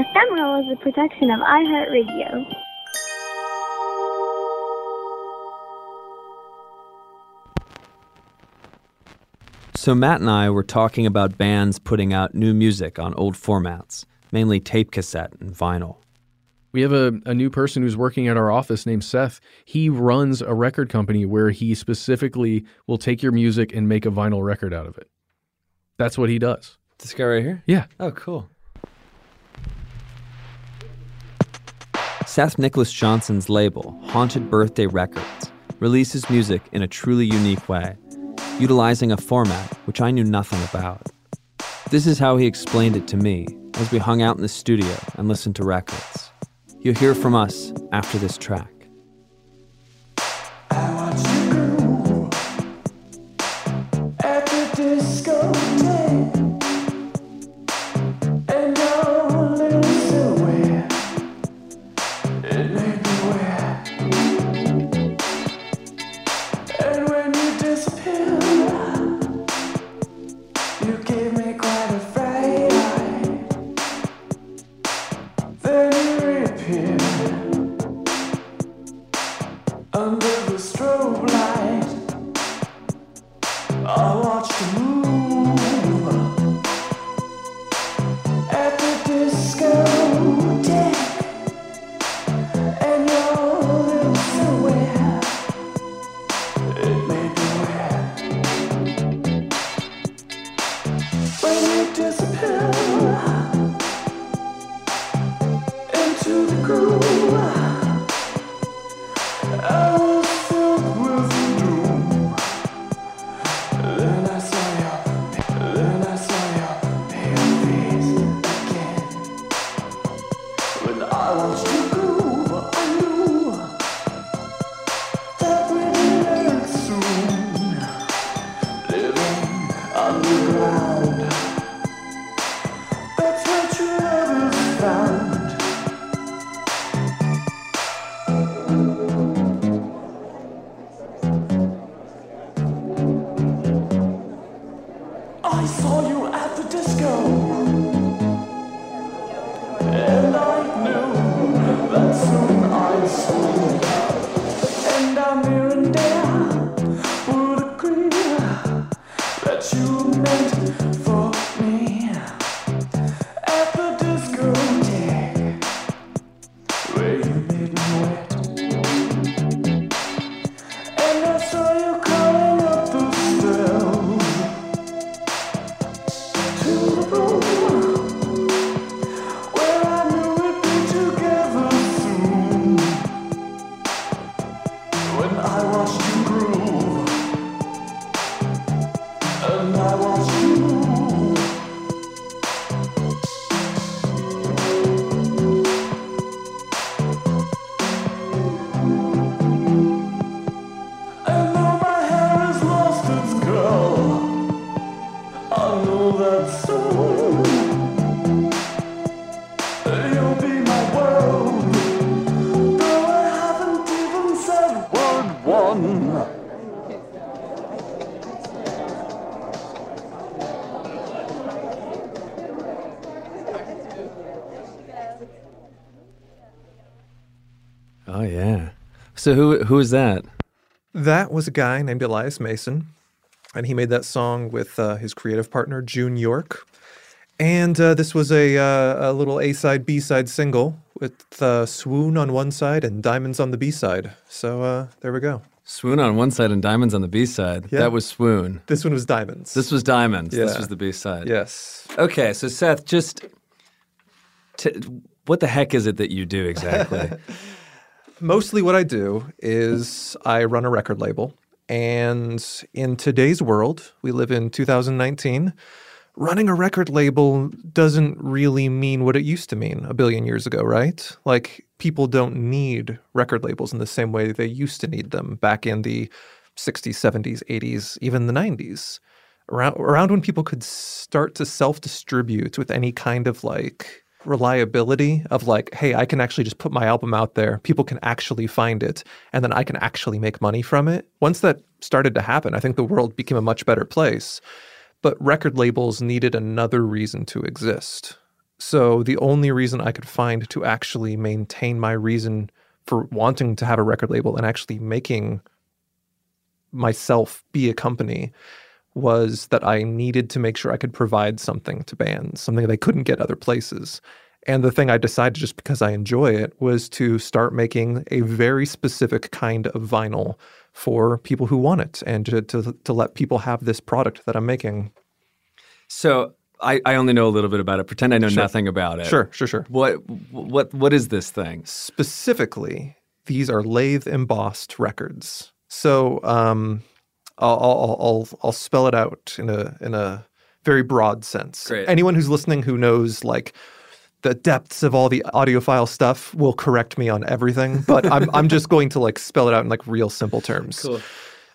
Ephemeral is a production of iHeartRadio. So Matt and I were talking about bands putting out new music on old formats, mainly tape cassette and vinyl. We have a, a new person who's working at our office named Seth. He runs a record company where he specifically will take your music and make a vinyl record out of it. That's what he does. This guy right here? Yeah. Oh, cool. Seth Nicholas Johnson's label, Haunted Birthday Records, releases music in a truly unique way, utilizing a format which I knew nothing about. This is how he explained it to me as we hung out in the studio and listened to records. You'll hear from us after this track. So who who is that? That was a guy named Elias Mason, and he made that song with uh, his creative partner June York. And uh, this was a uh, a little A side B side single with uh, "Swoon" on one side and "Diamonds" on the B side. So uh, there we go. Swoon on one side and Diamonds on the B side. Yeah. That was Swoon. This one was "Diamonds." This was Diamonds. This was the B side. yes. Okay, so Seth, just t- what the heck is it that you do exactly? Mostly what I do is I run a record label. And in today's world, we live in 2019, running a record label doesn't really mean what it used to mean a billion years ago, right? Like people don't need record labels in the same way they used to need them back in the 60s, 70s, 80s, even the 90s. Around, around when people could start to self distribute with any kind of like reliability of like, hey, I can actually just put my album out there. People can actually find it, and then I can actually make money from it. Once that started to happen, I think the world became a much better place. But record labels needed another reason to exist. So the only reason I could find to actually maintain my reason for wanting to have a record label and actually making myself be a company was that I needed to make sure I could provide something to bands, something they couldn't get other places. And the thing I decided just because I enjoy it was to start making a very specific kind of vinyl for people who want it and to, to, to let people have this product that I'm making. So I, I only know a little bit about it. Pretend I know Sure. nothing about it. Sure, sure, sure. What what what is this thing? Specifically, these are lathe embossed records. So um, I'll, I'll, I'll, I'll spell it out in a, in a very broad sense. Great. Anyone who's listening who knows like the depths of all the audiophile stuff will correct me on everything, but I'm, I'm just going to like spell it out in like real simple terms.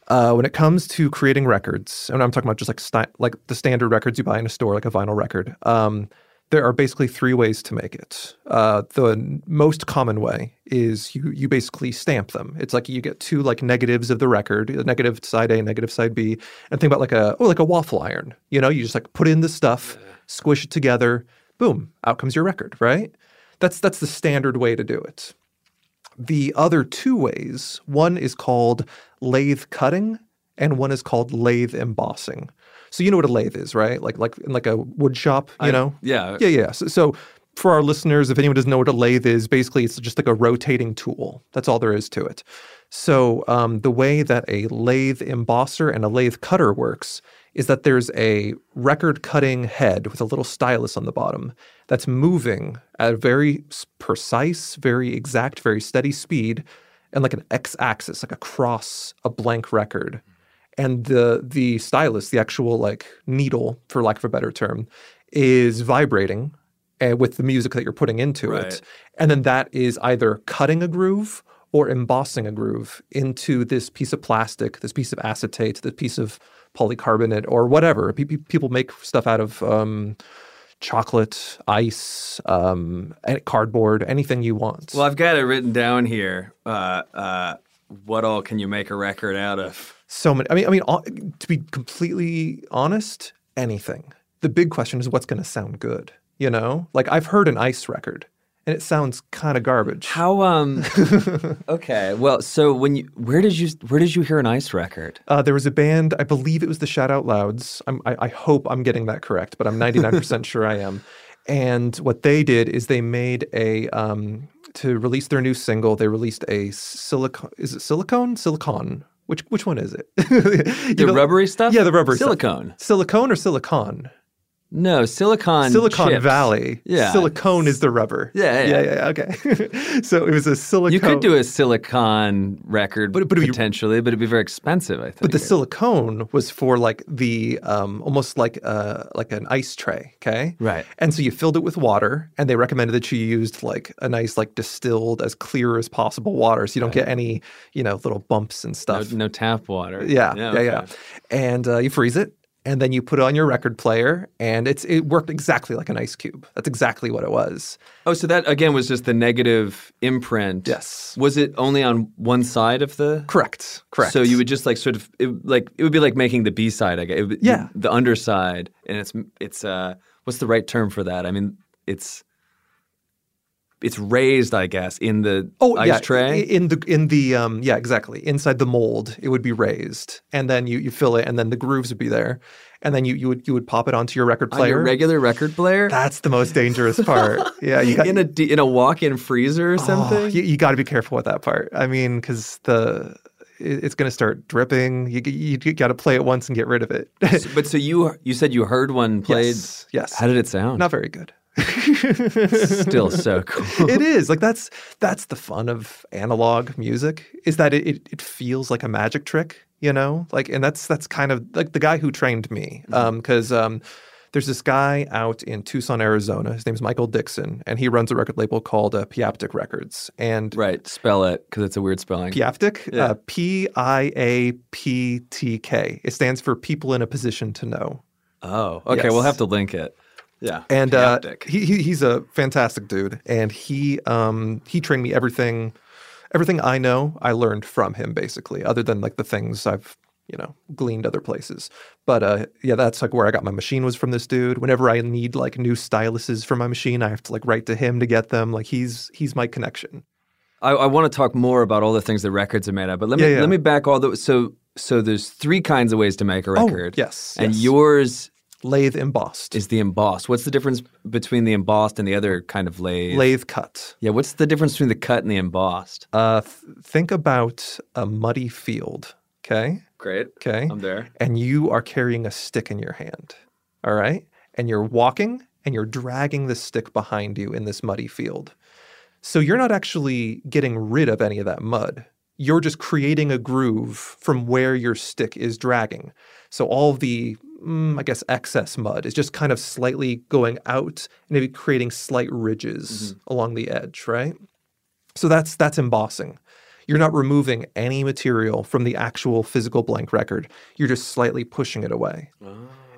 Uh, when it comes to creating records, and I'm talking about just like sti- like the standard records you buy in a store, like a vinyl record, um, there are basically three ways to make it. Uh, the most common way is you you basically stamp them. It's like you get two like negatives of the record, negative side A, negative side B, and think about like a oh like a waffle iron. You know, you just like put in the stuff, squish it together, boom, out comes your record. Right? That's that's the standard way to do it. The other two ways, one is called lathe cutting and one is called lathe embossing. So you know what a lathe is, right? Like like in like a wood shop, you I- know? yeah. Yeah, yeah. So, so for our listeners, if anyone doesn't know what a lathe is, basically it's just like a rotating tool. That's all there is to it. So um, the way that a lathe embosser and a lathe cutter works is that there's a record cutting head with a little stylus on the bottom that's moving at a very precise, very exact, very steady speed and like an x axis, like across a blank record. And the the stylus, the actual like needle, for lack of a better term, is vibrating uh, with the music that you're putting into Right. it. And then that is either cutting a groove or embossing a groove into this piece of plastic, this piece of acetate, this piece of polycarbonate, or whatever. Pe- People make stuff out of um, chocolate, ice, um, cardboard, anything you want. Well, I've got it written down here. Uh, uh, what all can you make a record out of? So many. I mean, I mean, to be completely honest, anything. The big question is what's going to sound good. You know, like I've heard an ice record, and it sounds kind of garbage. How um Okay. Well, so when you where did you where did you hear an ice record? Uh, there was a band, I believe it was the Shout Out Louds. I'm, I, I hope I'm getting that correct, but I'm 99% sure I am. And what they did is they made a um, to release their new single. They released a silicone. Is it silicone? Silicon. Which which one is it? The know- rubbery stuff? Yeah, the rubbery stuff. Silicone. Silicone or silicon? No, silicon. Silicon chips. Valley. Yeah. Silicone is the rubber. Yeah, yeah. yeah, yeah. Okay. so it was a silicone. You could do a silicon record But- but potentially, but it'd be very expensive, I think. But the silicone was for like the um, almost like uh, like an ice tray, okay? Right. And so you filled it with water, and they recommended that you used like a nice like distilled as clear as possible water, so you don't get any you know little bumps and stuff. no tap water. Yeah, yeah, yeah. okay. And uh, you freeze it, and then you put it on your record player, and it's it worked exactly like an ice cube. That's exactly what it was. Oh, so that again was just the negative imprint. Yes. Was it only on one side of the? Correct. Correct. So you would just like sort of it, like it would be like making the B side. I guess. It Yeah. The underside, and it's it's uh what's the right term for that? I mean, it's it's raised, I guess, in the Oh ice yeah, tray. in the in the um yeah exactly inside the mold it would be raised and then you you fill it and then the grooves would be there and then you you would you would pop it onto your record on your player. regular record player That's the most dangerous part. yeah, you got in a in a walk-in freezer or oh, something. you, you got to be careful with that part. I mean, because the it- it's going to start dripping. You you, you got to play it once and get rid of it. but so you you said you heard one played. yes, yes. How did it sound? Not very good. Still so cool. it is like that's that's the fun of analog music is that it, it, it feels like a magic trick you know like and that's that's kind of like the guy who trained me um because um there's this guy out in Tucson, Arizona. His name's Michael Dixon, and he runs a record label called uh, PIAPTK Records. And Right, spell it because it's a weird spelling. PIAPTK, Yeah. uh, P I A P T K. It stands for People in a Position to Know. Oh, okay. Yes. We'll have to link it. Yeah, and uh, he, he he's a fantastic dude, and he um he trained me everything, everything I know I learned from him basically. Other than like the things I've you know, gleaned other places. But uh, yeah, that's like where I got my machine was from this dude. Whenever I need like new styluses for my machine, I have to like write to him to get them. Like he's he's my connection. I, I want to talk more about all the things that records are made of, but let me Yeah, yeah. let me back all the so so there's three kinds of ways to make a record. Oh, yes, and yes. yours Lathe embossed, is the embossed. What's the difference between the embossed and the other kind of lathe? lathe cut. Yeah, what's the difference between the cut and the embossed? Uh, th- think about a muddy field. Okay, Great. okay. I'm there. and you are carrying a stick in your hand. All right. And you're walking and you're dragging the stick behind you in this muddy field. So you're not actually getting rid of any of that mud. You're just creating a groove from where your stick is dragging. So all the, mm, I guess, excess mud is just kind of slightly going out and maybe creating slight ridges along the edge, right? So that's that's embossing. You're not removing any material from the actual physical blank record. You're just slightly pushing it away.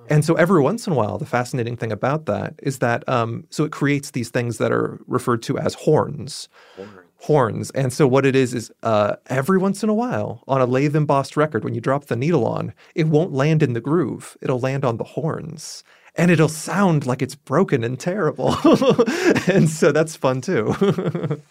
And so every once in a while, the fascinating thing about that is that um, so it creates these things that are referred to as horns. Horns. And so what it is is uh, every once in a while on a lathe embossed record, when you drop the needle on, it won't land in the groove. It'll land on the horns. And it'll sound like it's broken and terrible. and so that's fun too.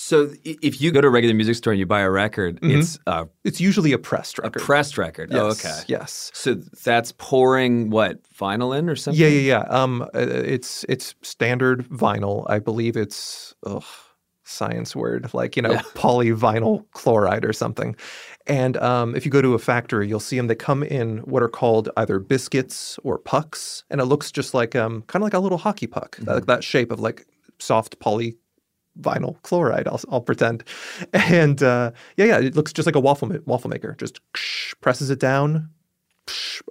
So if you go to a regular music store and you buy a record, it's a it's usually a pressed record. A pressed record. Oh, Yes, okay. Yes. So that's pouring what vinyl in or something? Yeah, yeah, yeah. Um, uh, it's it's standard vinyl. I believe it's ugh, science word like you know polyvinyl chloride or something. And um, if you go to a factory, you'll see them. They come in what are called either biscuits or pucks, and it looks just like um, kind of like a little hockey puck, that, that shape of like soft poly vinyl chloride. I'll, I'll pretend, and uh, yeah, yeah, it looks just like a waffle ma- waffle maker. Just presses it down,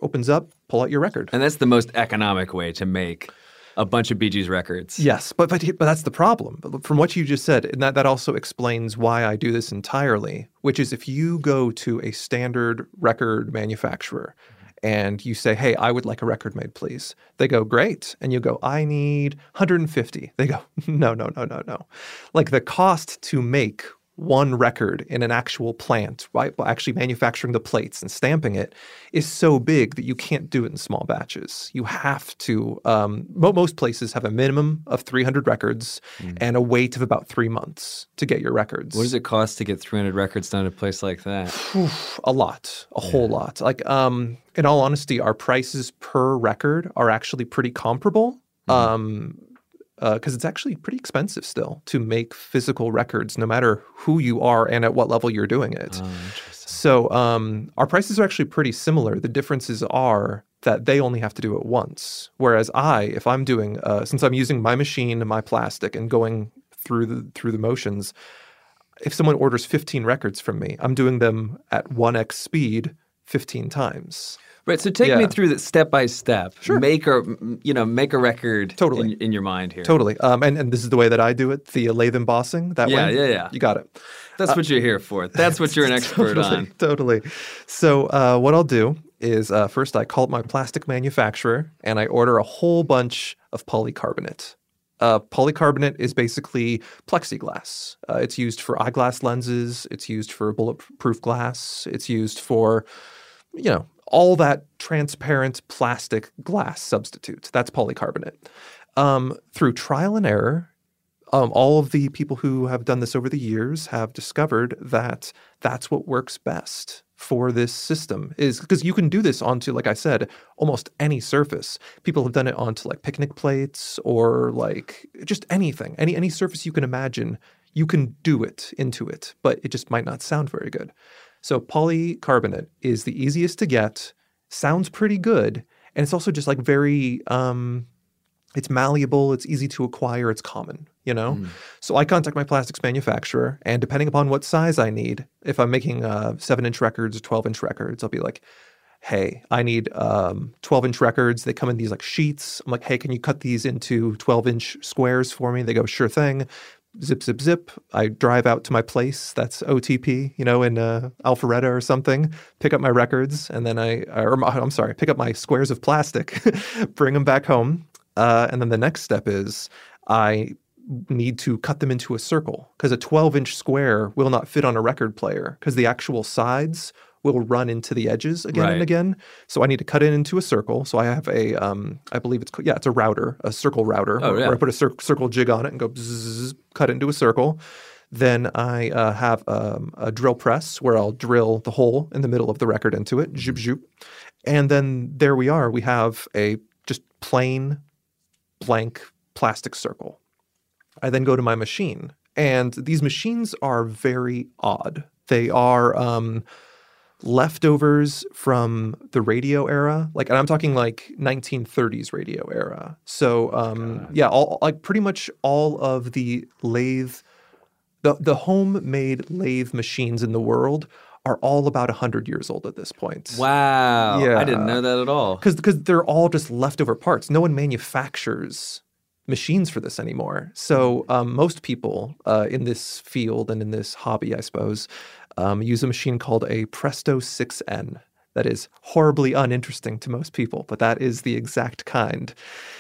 opens up, pull out your record. And that's the most economic way to make a bunch of Bee Gees records. Yes, but but but that's the problem. From what you just said, and that that also explains why I do this entirely. Which is, if you go to a standard record manufacturer and you say, "Hey, I would like a record made, please," they go, "Great," and you go, "I need 150." They go, "No, no, no, no, no." Like the cost to make one record in an actual plant, right, actually manufacturing the plates and stamping it, is so big that you can't do it in small batches. You have to. Um, most places have a minimum of 300 records and a wait of about three months to get your records. What does it cost to get 300 records done at a place like that? a lot, a whole lot. Like, um, in all honesty, our prices per record are actually pretty comparable. Um, because it's actually pretty expensive still to make physical records, no matter who you are and at what level you're doing it. So um, our prices are actually pretty similar. The differences are that they only have to do it once, whereas I, if I'm doing, uh, since I'm using my machine my plastic and going through the through the motions, if someone orders 15 records from me, I'm doing them at 1x speed 15 times. Right. So take me through that step by step. Sure. Make a you know make a record Totally. in, in your mind here. Totally. Um, and, and this is the way that I do it, the lathe embossing. That Yeah, way. yeah, yeah. Yeah. You got it. That's what you're here for. That's what you're an expert totally, on. Totally. So uh, what I'll do is uh, first I call up my plastic manufacturer and I order a whole bunch of polycarbonate. Uh, polycarbonate is basically plexiglass. Uh, it's used for eyeglass lenses. It's used for bulletproof glass. It's used for, you know, all that transparent plastic glass substitutes. That's polycarbonate. Um, through trial and error, um, all of the people who have done this over the years have discovered that that's what works best for this system is because you can do this onto like i said almost any surface people have done it onto like picnic plates or like just anything any any surface you can imagine you can do it into it but it just might not sound very good so polycarbonate is the easiest to get sounds pretty good and it's also just like very um it's malleable, it's easy to acquire, it's common, you know? So I contact my plastics manufacturer, and depending upon what size I need, if I'm making uh, seven inch records or 12 inch records, I'll be like, hey, I need um, 12 inch records. They come in these like sheets. I'm like, hey, can you cut these into 12 inch squares for me? They go, sure thing. Zip, zip, zip. I drive out to my place. That's OTP, you know, in uh, Alpharetta or something. Pick up my records, and then I, or my- I'm sorry, pick up my squares of plastic, bring them back home, uh, and then the next step is I need to cut them into a circle because a 12 inch square will not fit on a record player because the actual sides will run into the edges again Right. and again. So I need to cut it into a circle. So I have a, um, I believe it's, yeah, it's a router, a circle router, Oh, where, yeah. where I put a cir- circle jig on it and go bzzz, cut it into a circle. Then I uh, have um, a drill press where I'll drill the hole in the middle of the record into it, zoop, zoop. And then there we are. We have a just plain blank plastic circle. I then go to my machine, and these machines are very odd. They are um, leftovers from the radio era, like, and I'm talking like 1930s radio era. So, um, yeah, all like pretty much all of the lathe, the the homemade lathe machines in the world are all about 100 years old at this point. Wow. Yeah. I didn't know that at all. Because because they're all just leftover parts. No one manufactures machines for this anymore. So um, most people uh, in this field and in this hobby, I suppose, um, use a machine called a Presto 6N. That is horribly uninteresting to most people, but that is the exact kind.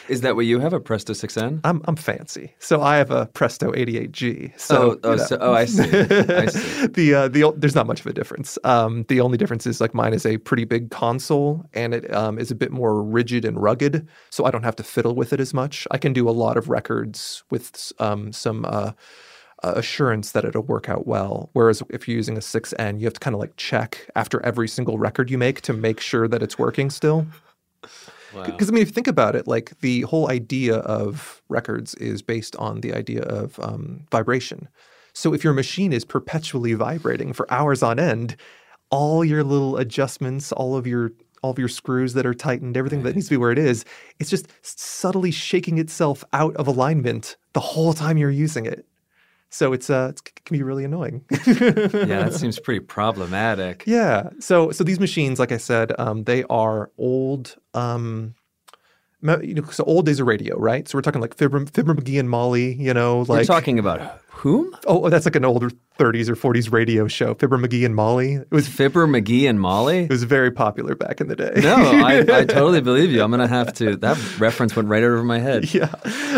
Is that what you have? A Presto 6N? I'm I'm fancy, so I have a Presto 88G. So oh, oh, you know. so, oh, I see. I see. the uh, the there's not much of a difference. Um, the only difference is like mine is a pretty big console and it um, is a bit more rigid and rugged, so I don't have to fiddle with it as much. I can do a lot of records with um, some uh, uh, assurance that it'll work out well. Whereas if you're using a 6N, you have to kind of like check after every single record you make to make sure that it's working still. Wow. Because I mean, if you think about it, like the whole idea of records is based on the idea of um, vibration. So if your machine is perpetually vibrating for hours on end, all your little adjustments, all of your all of your screws that are tightened, everything that needs to be where it is, it's just subtly shaking itself out of alignment the whole time you're using it. So it's uh, it's, it can be really annoying. yeah, that seems pretty problematic. Yeah. So so these machines, like I said, um, they are old. Um, you know, so old days of radio, right? So we're talking like Fibber, Fibber McGee and Molly. You know, like We're talking about whom? oh, that's like an older 30s or 40s radio show. Fibber McGee and Molly. It was Fibber, McGee, and Molly? it was very popular back in the day. No, I, I totally believe you. I'm going to have to. That reference went right over my head. Yeah,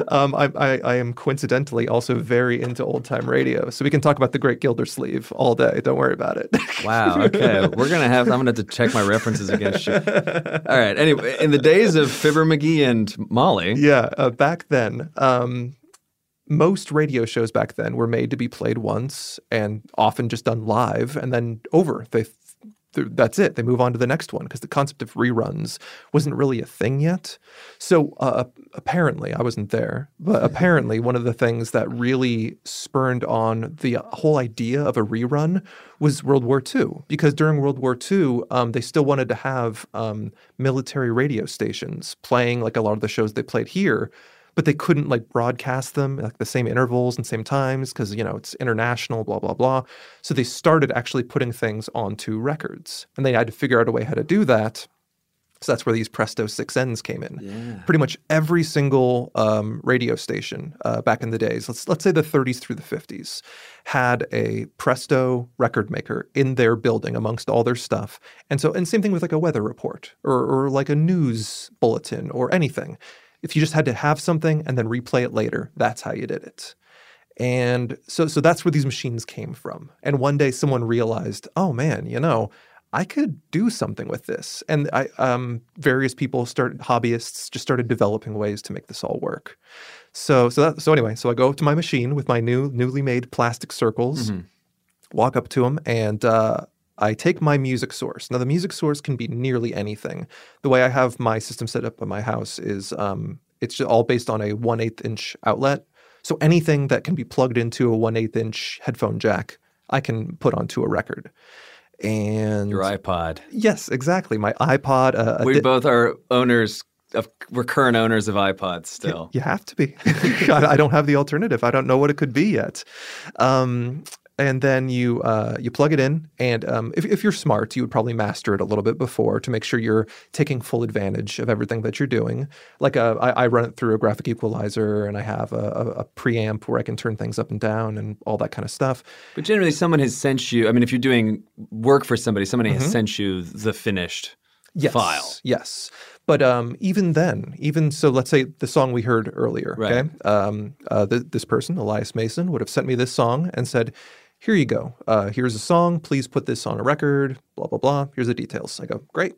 um, I, I, I am coincidentally also very into old time radio, so we can talk about the Great Gildersleeve all day. Don't worry about it. Wow. Okay. We're going to have, I'm going to have to check my references against you. All right. Anyway, in the days of Fibber, McGee, and Molly, Yeah, uh, back then, um, most radio shows back then were made to be played once and often just done live and then over. They th- that's it. They move on to the next one because the concept of reruns wasn't really a thing yet. So uh, apparently, I wasn't there, but apparently, one of the things that really spurned on the whole idea of a rerun was World War II. Because during World War II, um, they still wanted to have um, military radio stations playing like a lot of the shows they played here but they couldn't like broadcast them at like the same intervals and same times because you know it's international blah blah blah. So they started actually putting things onto records and they had to figure out a way how to do that. So that's where these presto 6ns came in. Yeah. pretty much every single um, radio station uh, back in the days let's let's say the 30s through the 50s had a presto record maker in their building amongst all their stuff. And so and same thing with like a weather report or, or like a news bulletin or anything if you just had to have something and then replay it later that's how you did it and so so that's where these machines came from and one day someone realized oh man you know I could do something with this. And I, um, various people started, hobbyists just started developing ways to make this all work. So, so that, so anyway, so I go to my machine with my new, newly made plastic circles, walk up to them, and uh, I take my music source. Now, the music source can be nearly anything. The way I have my system set up in my house is um, it's all based on a 1 8 inch outlet. So anything that can be plugged into a 1 8 inch headphone jack, I can put onto a record. And your iPod. Yes, exactly. My iPod. Uh, We di- both are owners of, we're current owners of iPods still. you have to be. I, I don't have the alternative. I don't know what it could be yet. Um, and then you uh, you plug it in, and um, if, if you're smart, you would probably master it a little bit before to make sure you're taking full advantage of everything that you're doing. Like uh, I, I run it through a graphic equalizer, and I have a, a, a preamp where I can turn things up and down and all that kind of stuff. But generally, someone has sent you, I mean, if you're doing work for somebody, somebody has sent you the finished yes, file. Yes. But um, even then, even so, let's say the song we heard earlier, Right. okay? Um, uh, th- this person, Elias Mason, would have sent me this song and said, here you go. Uh, here's a song. Please put this on a record. Blah blah blah. Here's the details. I go great.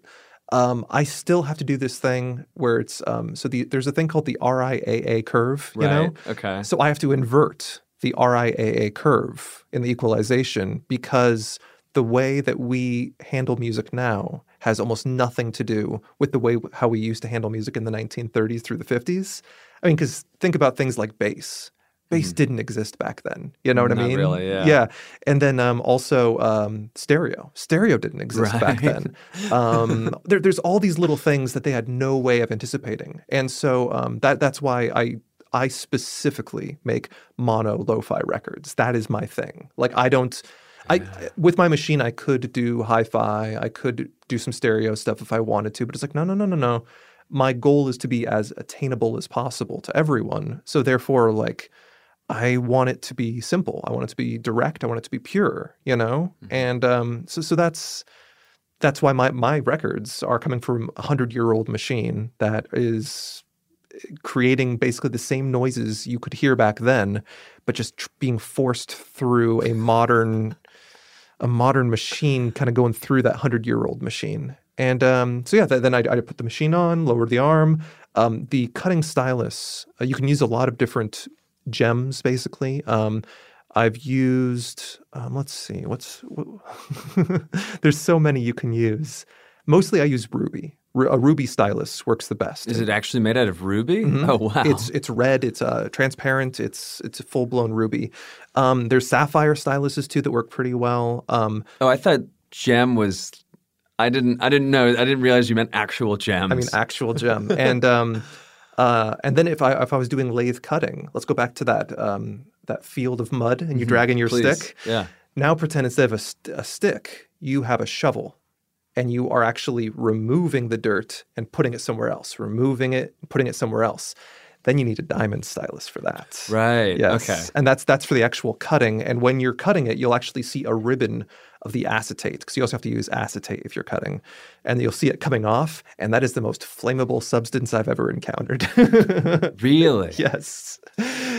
Um, I still have to do this thing where it's um, so the, there's a thing called the RIAA curve. You know, okay. So I have to invert the RIAA curve in the equalization because the way that we handle music now has almost nothing to do with the way how we used to handle music in the 1930s through the 50s. I mean, because think about things like bass. Bass didn't exist back then. You know what I. Not mean? really, yeah. Yeah. And then um, also um, stereo. Stereo didn't exist back then. Um, there, there's all these little things that they had no way of anticipating, and so um, that that's why I I specifically make mono lo-fi records. That is my thing. Like I don't. I with my machine I could do hi-fi. I could do some stereo stuff if I wanted to, but it's like no no no no no. My goal is to be as attainable as possible to everyone. So therefore, like. I want it to be simple. I want it to be direct. I want it to be pure, you know? And um, so so that's that's why my my records are coming from a hundred year old machine that is creating basically the same noises you could hear back then, but just tr- being forced through a modern a modern machine, kind of going through that hundred year old machine. And um, so yeah, th- then I, I put the machine on, lower the arm. Um, the cutting stylus, uh, you can use a lot of different gems, basically. Um, I've used, um, let's see, what's, what, there's so many you can use. Mostly I use Ruby. Ru- a Ruby stylus works the best. Is it actually made out of ruby? Oh wow. Mm-hmm. It's it's red. It's uh, transparent. It's it's a full blown ruby. Um, there's sapphire styluses too that work pretty well. Um, oh, I thought gem was. I didn't. I didn't know. I didn't realize you meant actual gems. I mean, actual gem. and um, uh, and then if I if I was doing lathe cutting, let's go back to that um, that field of mud, and you drag in your Mm-hmm. Please. stick. Yeah. Now pretend instead of a, st- a stick, you have a shovel, and you are actually removing the dirt and putting it somewhere else. Removing it, putting it somewhere else. Then you need a diamond stylus for that. Right. Yes. Okay. And that's that's for the actual cutting. And when you're cutting it, you'll actually see a ribbon of the acetate because you also have to use acetate if you're cutting, and you'll see it coming off. And that is the most flammable substance I've ever encountered. Really? yes,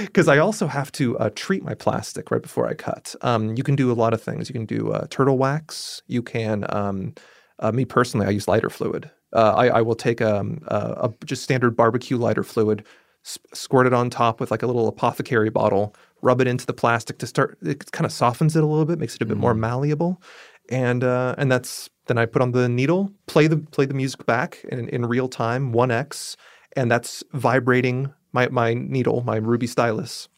because I also have to uh, treat my plastic right before I cut. Um, you can do a lot of things. You can do uh, turtle wax. You can. Um, uh, me personally, I use lighter fluid. Uh, I, I will take um, a, a just standard barbecue lighter fluid, squirt it on top with like a little apothecary bottle, rub it into the plastic to start. It kind of softens it a little bit, makes it a bit more malleable, and uh, and that's then I put on the needle, play the play the music back in, in real time, one x, and that's vibrating my my needle, my ruby stylus,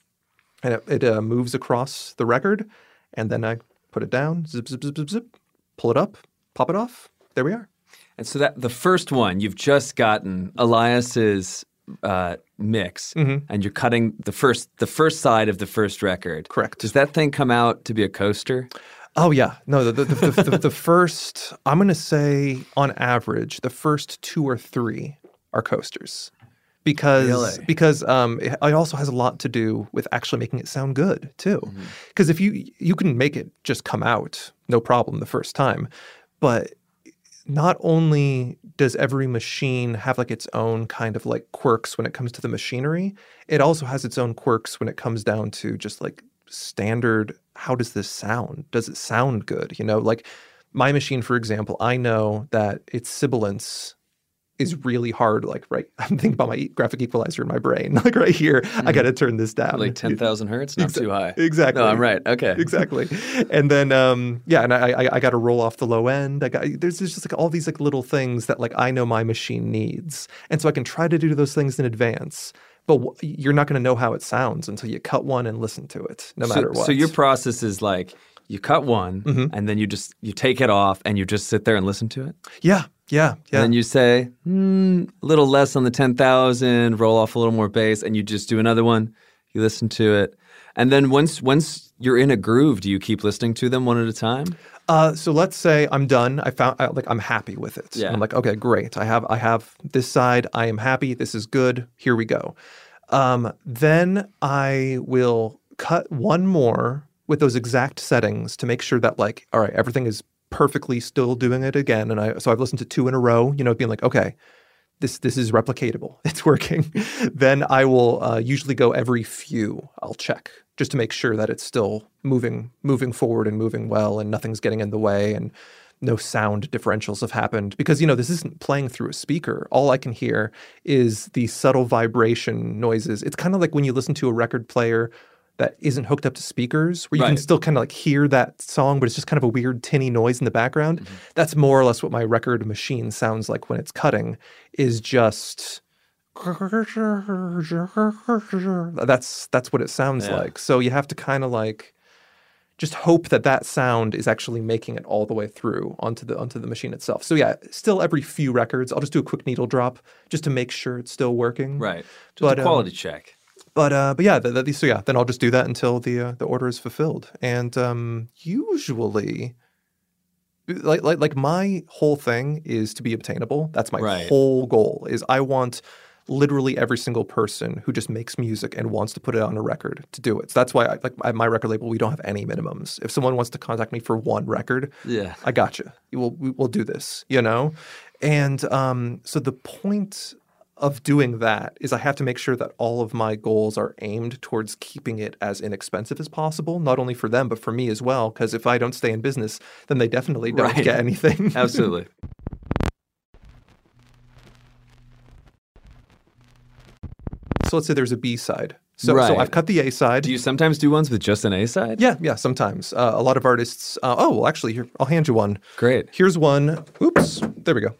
and it, it uh, moves across the record, and then I put it down, zip zip zip zip zip, pull it up, pop it off. There we are. And so that the first one you've just gotten Elias's uh, mix, Mm-hmm. and you're cutting the first the first side of the first record. Correct. Does that thing come out to be a coaster? Oh yeah, no. The the, the, the, the first, I'm gonna say, on average, the first two or three are coasters, because Really? because um, it, it also has a lot to do with actually making it sound good too. Mm-hmm. Because if you you can make it just come out no problem the first time, but not only does every machine have like its own kind of like quirks when it comes to the machinery, it also has its own quirks when it comes down to just like standard how does this sound? Does it sound good? You know, like my machine, for example, I know that its sibilance is really hard. Like, right, I'm thinking about my graphic equalizer in my brain. Like, right here, I got to turn this down. Like ten thousand hertz, not too high. Exactly. No, I'm right. Okay. exactly. And then um, yeah, and I I, I got to roll off the low end. I got there's there's just like all these like little things that like I know my machine needs, and so I can try to do those things in advance. But w- you're not going to know how it sounds until you cut one and listen to it, no So, matter what. Mm-hmm. so your process is like you cut one, and then you just you take it off, and you just sit there and listen to it. yeah, yeah, yeah. And then you say, hmm, a little less on the 10,000, roll off a little more bass, and you just do another one. You listen to it. And then once once you're in a groove, do you keep listening to them one at a time? Uh, so let's say I'm done. I found I, like I'm happy with it. Yeah. I'm like, okay, great. I have I have this side. I am happy. This is good. Here we go. Um, then I will cut one more with those exact settings to make sure that like, all right, everything is perfectly still doing it again. And I so I've listened to two in a row. You know, being like, okay, this this is replicatable. It's working. then I will uh, usually go every few. I'll check just to make sure that it's still moving moving forward and moving well, and nothing's getting in the way, and no sound differentials have happened. Because you know this isn't playing through a speaker. All I can hear is the subtle vibration noises. It's kind of like when you listen to a record player that isn't hooked up to speakers, where you can still kind of like hear that song, but it's just kind of a weird tinny noise in the background. That's more or less what my record machine sounds like when it's cutting. Is just that's that's what it sounds Yeah. like. So you have to kind of like just hope that that sound is actually making it all the way through onto the onto the machine itself. So yeah, still every few records, I'll just do a quick needle drop just to make sure it's still working. Right. Just But, a um, quality check. But uh, but yeah, the, the, so yeah, then I'll just do that until the uh, the order is fulfilled. And um, usually, like like like my whole thing is to be obtainable. That's my Right. whole goal. Is I want literally every single person who just makes music and wants to put it on a record to do it. So that's why I, like at my record label we don't have any minimums. If someone wants to contact me for one record, Yeah. I got you. We'll we- we'll do this, you know. And um, so the point of doing that is I have to make sure that all of my goals are aimed towards keeping it as inexpensive as possible, not only for them but for me as well. Because if I don't stay in business, then they definitely don't Right. get anything. Absolutely. so let's say there's a B side. So so I've cut the A side. Do you sometimes do ones with just an A side? yeah, yeah. Sometimes uh, a lot of artists. Uh, oh, well, actually, here I'll hand you one. Great. Here's one. Oops. There we go.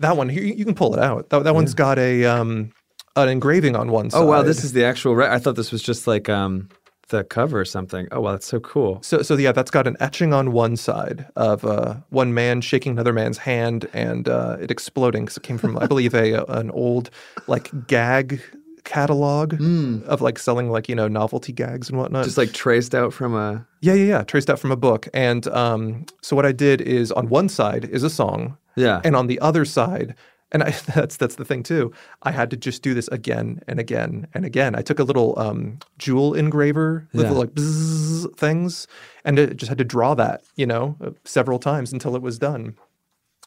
That one. You, you can pull it out. That, that one's got a um, an engraving on one side. Oh wow, this is the actual. Re- I thought this was just like um the cover or something. Oh wow, that's so cool. So, so yeah, that's got an etching on one side of uh, one man shaking another man's hand and uh, it exploding because it came from, I believe, a an old like gag catalog of like selling like you know novelty gags and whatnot. Just like traced out from a. yeah, yeah, yeah, traced out from a book. And um, so what I did is on one side is a song, Yeah. and on the other side. And I, that's that's the thing too. I had to just do this again and again and again. I took a little um, jewel engraver, little Yeah. like bzzz things, and it just had to draw that, you know, uh, several times until it was done.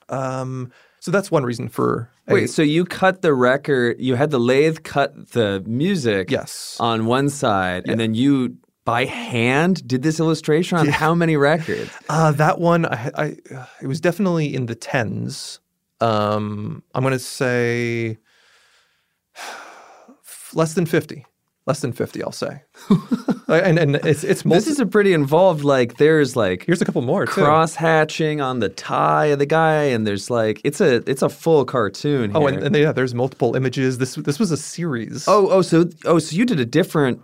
Um, so that's one reason for a- Wait, so you cut the record? You had the lathe cut the music. yes, On one side, and then you by hand did this illustration on how many records? uh, that one I, I it was definitely in the tens. Um, I'm gonna say less than fifty. Less than fifty, I'll say. And and it's it's multi- This is a pretty involved. Like there's like here's a couple more cross hatching on the tie of the guy, and there's like it's a it's a full cartoon. Oh, and, and yeah, there's multiple images. This this was a series. oh oh so oh so you did a different.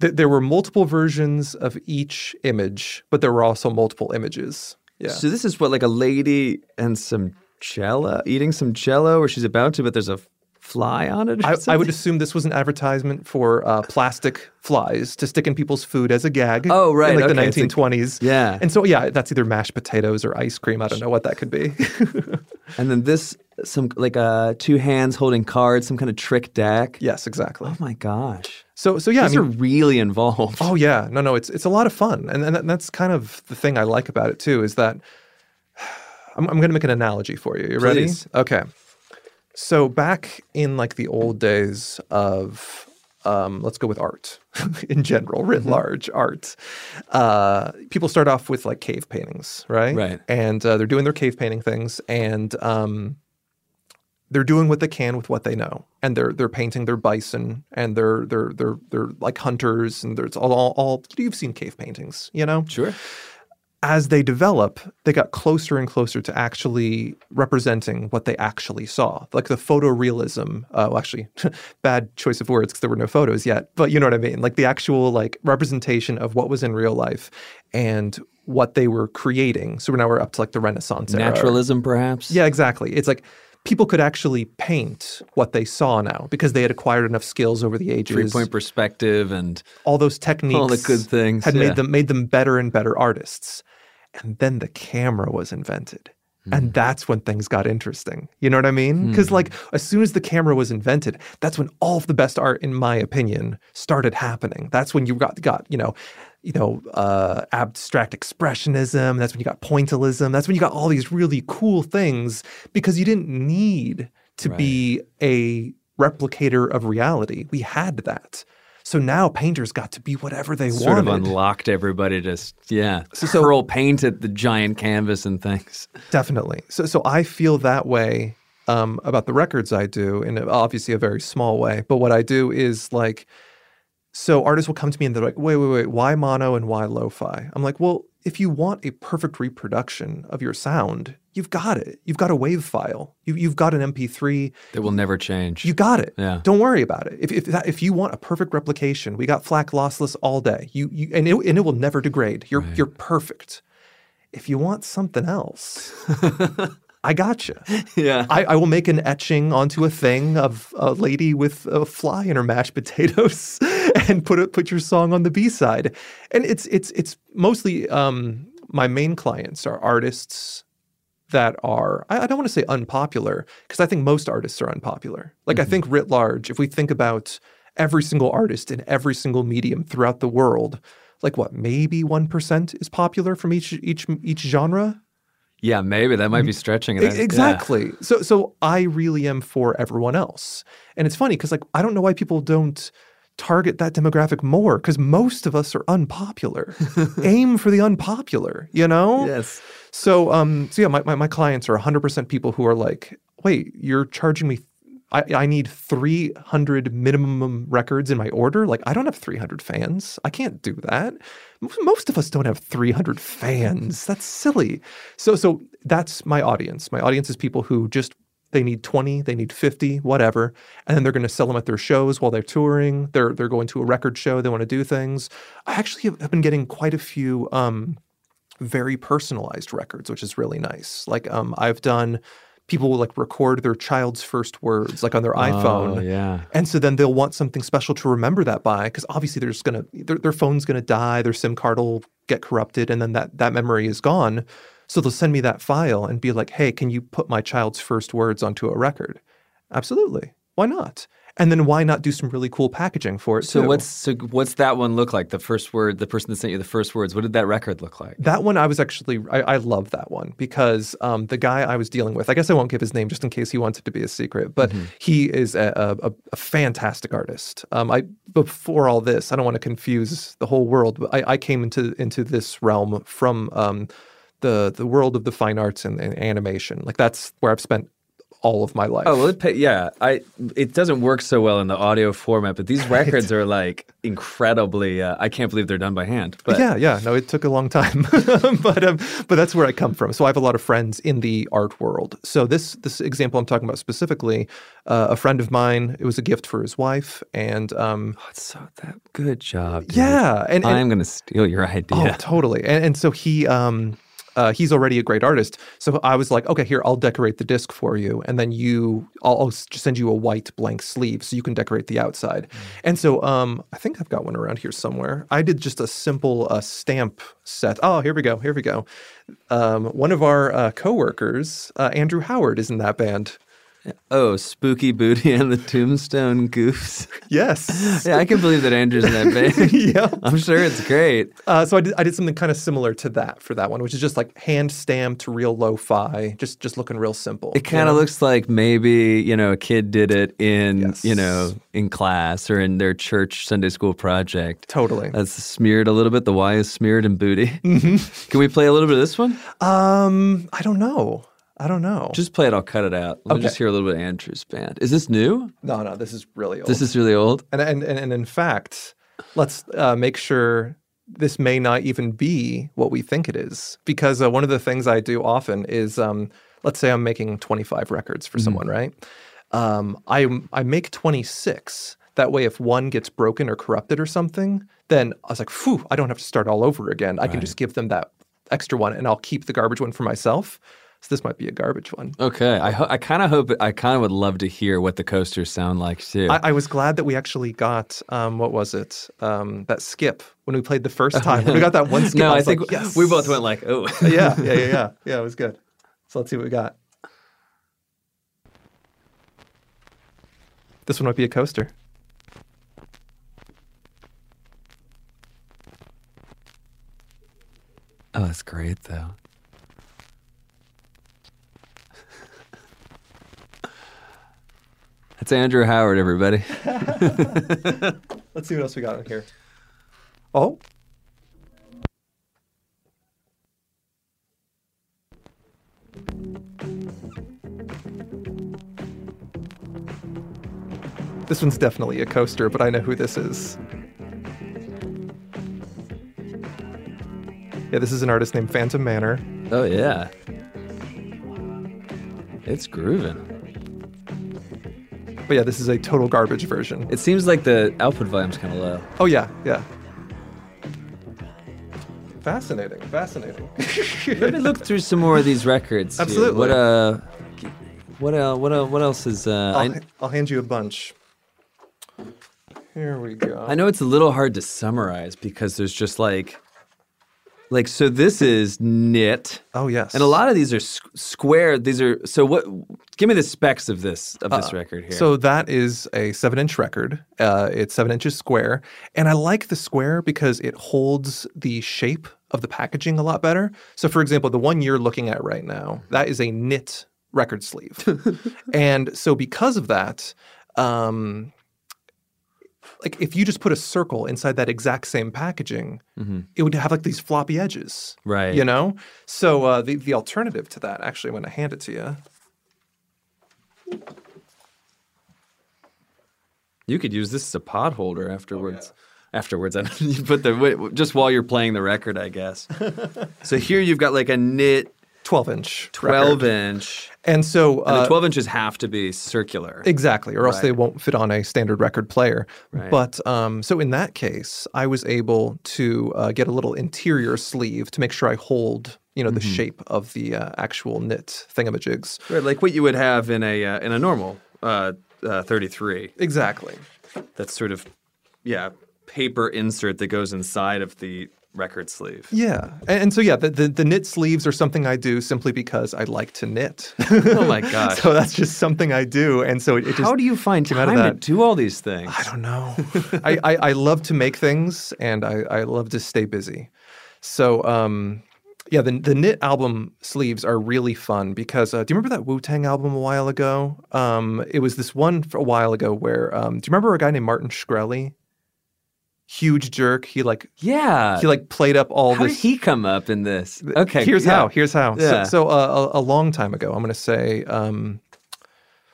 Th- there were multiple versions of each image, but there were also multiple images. Yeah. So this is what like a lady and some jello eating some jello, or she's about to, but there's a fly on it. Or I, I would assume this was an advertisement for uh, plastic flies to stick in people's food as a gag. Oh, right, In like okay, the it's a- 1920s. Yeah. And so, yeah, that's either mashed potatoes or ice cream. I don't know what that could be. And then this some like uh two hands holding cards, some kind of trick deck. yes, exactly. Oh my gosh. So, so yeah, I These mean, are really involved. Oh yeah, no, no, it's it's a lot of fun, and and that's kind of the thing I like about it too is that I'm I'm going to make an analogy for you. You ready? Okay. So back in like the old days of um, let's go with art in general, writ Mm-hmm. large art. Uh, people start off with like cave paintings, right? Right. And uh, they're doing their cave painting things, and um, they're doing what they can with what they know, and they're they're painting their bison, and they're they're they're they're like hunters, and there's all, all all you've seen cave paintings, you know. Sure. As they develop, they got closer and closer to actually representing what they actually saw, like the photorealism. Uh, well, actually, bad choice of words because there were no photos yet, but you know what I mean. Like the actual like representation of what was in real life and what they were creating. So now we're up to like the Renaissance era. Naturalism, perhaps. Yeah, exactly. It's like people could actually paint what they saw now because they had acquired enough skills over the ages. Three point perspective and All those techniques, All the good things, had yeah. made them made them better and better artists. And then the camera was invented. Hmm. And that's when things got interesting. You know what I mean? Because like as soon as the camera was invented, that's when all of the best art, in my opinion, started happening. That's when you got got you know you know, uh, abstract expressionism. That's when you got pointillism. That's when you got all these really cool things because you didn't need to be a replicator of reality. We had that. So now painters got to be whatever they Sort of unlocked everybody to, yeah, so- hurl paint at the giant canvas and things. Definitely. So, so I feel that way um, about the records I do in obviously a very small way. But what I do is like, so artists will come to me and they're like, wait, wait, wait, why mono and why lo-fi? I'm like, well, if you want a perfect reproduction of your sound, you've got it. You've got a wave file. You, you've got an MP3. That will never change. You got it. Yeah. Don't worry about it. If if, that, if you want a perfect replication, we got FLAC lossless all day. You, you and it and it will never degrade. You're you're perfect. If you want something else, I got you. yeah. I, I will make an etching onto a thing of a lady with a fly in her mashed potatoes and put it put your song on the B side. And it's it's it's mostly um, my main clients are artists that are I, I don't want to say unpopular because I think most artists are unpopular. Like I think writ large, if we think about every single artist in every single medium throughout the world, like what maybe one percent is popular from each each each genre. Yeah, maybe that might be stretching it. E- Yeah. Exactly. So so I really am for everyone else. And it's funny because like I don't know why people don't target that demographic more because most of us are unpopular. Aim for the unpopular, you know? Yes. So um so yeah, my, my, my clients are 100% people who are like, wait, you're charging me I, I need 300 minimum records in my order. Like, I don't have 300 fans. I can't do that. Most of us don't have 300 fans. That's silly. So, so that's my audience. My audience is people who just they need 20, they need 50, whatever, and then they're going to sell them at their shows while they're touring. They're they're going to a record show. They want to do things. I actually have, have been getting quite a few um, very personalized records, which is really nice. Like um, I've done people will like record their child's first words like on their iPhone. Oh, yeah. And so then they'll want something special to remember that by because obviously they're just gonna their, their phone's gonna die, their SIM card will get corrupted, and then that that memory is gone. So they'll send me that file and be like, "Hey, can you put my child's first words onto a record?" Absolutely. Why not? And then why not do some really cool packaging for it So too? what's so what's that one look like? The first word, the person that sent you the first words. What did that record look like? That one I was actually I, I love that one because um, the guy I was dealing with, I guess I won't give his name just in case he wants it to be a secret, but he is a, a, a fantastic artist. Um, I before all this, I don't want to confuse the whole world, but I, I came into into this realm from um, the the world of the fine arts and, and animation. Like that's where I've spent all of my life. Oh well, it pay, yeah. I it doesn't work so well in the audio format, but these records are like incredibly. Uh, I can't believe they're done by hand. But yeah, yeah. No, it took a long time, but um, but that's where I come from. So I have a lot of friends in the art world. So this this example I'm talking about specifically, uh, a friend of mine. It was a gift for his wife, and um, Oh, it's so that good job. dude. yeah, and, and I'm gonna steal your idea. Oh, totally. And, and so he, um, uh, he's already a great artist. So I was like, okay, here, I'll decorate the disc for you, and then you, I'll, I'll just send you a white blank sleeve so you can decorate the outside. And so, um, I think I've got one around here somewhere. I did just a simple uh, stamp set. Oh, here we go. Here we go. Um, one of our uh, coworkers, uh, Andrew Howard, is in that band. Oh, Spooky Booty and the Tombstone Goofs. Yes. yeah, I can believe that Andrew's in that band. yeah. I'm sure it's great. Uh, so I did, I did something kind of similar to that for that one, which is just like hand stamped, to real lo-fi, just just looking real simple. It kind of looks like maybe you know a kid did it in Yes. you know in class or in their church Sunday school project. totally. That's smeared a little bit. The Y is smeared in booty. Mm-hmm. Can we play a little bit of this one? Um, I don't know. I don't know. Just play it. I'll cut it out. Let me just hear a little bit of Andrew's band. Is this new? no, no. This is really old. This is really old. and and and, and in fact, let's uh, make sure this may not even be what we think it is, because uh, one of the things I do often is, um, let's say I'm making 25 records for someone, right? Um, I I make 26. That way, if one gets broken or corrupted or something, then I was like, "Phew! I don't have to start all over again. I can just give them that extra one, and I'll keep the garbage one for myself." So this might be a garbage one. Okay. I ho- I kind of hope. I kind of would love to hear what the coasters sound like too. I, I was glad that we actually got um, what was it? Um, that skip when we played the first time. When we got that one skip, no, I, I, think like, yes. we both went like, oh, yeah, yeah, yeah, yeah, yeah. It was good. So let's see what we got. This one might be a coaster. Oh, that's great, though. That's Andrew Howard, everybody. Let's see what else we got in here. Oh. This one's definitely a coaster, but I know who this is. Yeah, this is an artist named Phantom Manor. Oh, yeah. It's grooving. But yeah, this is a total garbage version. It seems like the output volume's kind of low. Oh yeah, yeah. Fascinating, fascinating. Let me look through some more of these records. here. Absolutely. What uh, what uh, what uh, what else is uh? I'll, I, I'll hand you a bunch. Here we go. I know it's a little hard to summarize because there's just like, like so this is knit, Oh yes. and a lot of these are s- square. These are so what? Give me the specs of this of this record here. Uh, So that is a seven-inch record. Uh, it's seven inches square, and I like the square because it holds the shape of the packaging a lot better. So, for example, the one you're looking at right now, that is a knit record sleeve, and so because of that, um, like if you just put a circle inside that exact same packaging, it would have like these floppy edges, Right. You know. So uh, the the alternative to that, actually, when I hand it to you. you could use this as a pod holder afterwards. Afterwards, I you put the wait, just while you're playing the record, I guess. so here you've got like a knit 12 inch 12 inch, and so and uh, the 12 inches have to be circular. exactly or else they won't fit on a standard record player Right. but um, so in that case i was able to uh, get a little interior sleeve to make sure i hold you know the Mm-hmm. shape of the uh, actual knit thingamajigs Right, like what you would have in a uh, in a normal uh, uh, 33. exactly That's sort of yeah, paper insert that goes inside of the record sleeve. yeah and, and so yeah the, the, the knit sleeves are something i do simply because i like to knit Oh my God. so that's just something i do and so it, it just How do you find came out of time to do all these things? I don't know. I, I, I love to make things and I, I love to stay busy. So, um, yeah, the, the knit album sleeves are really fun because uh, do you remember that Wu Tang album a while ago? Um, it was this one for a while ago where um, do you remember a guy named Martin Shkreli? Huge jerk. He like Yeah. he like played up all How this. did he come up in this? Okay. Here's yeah. how. Here's how. Yeah. So, so uh, a, a long time ago, I'm going to say, um,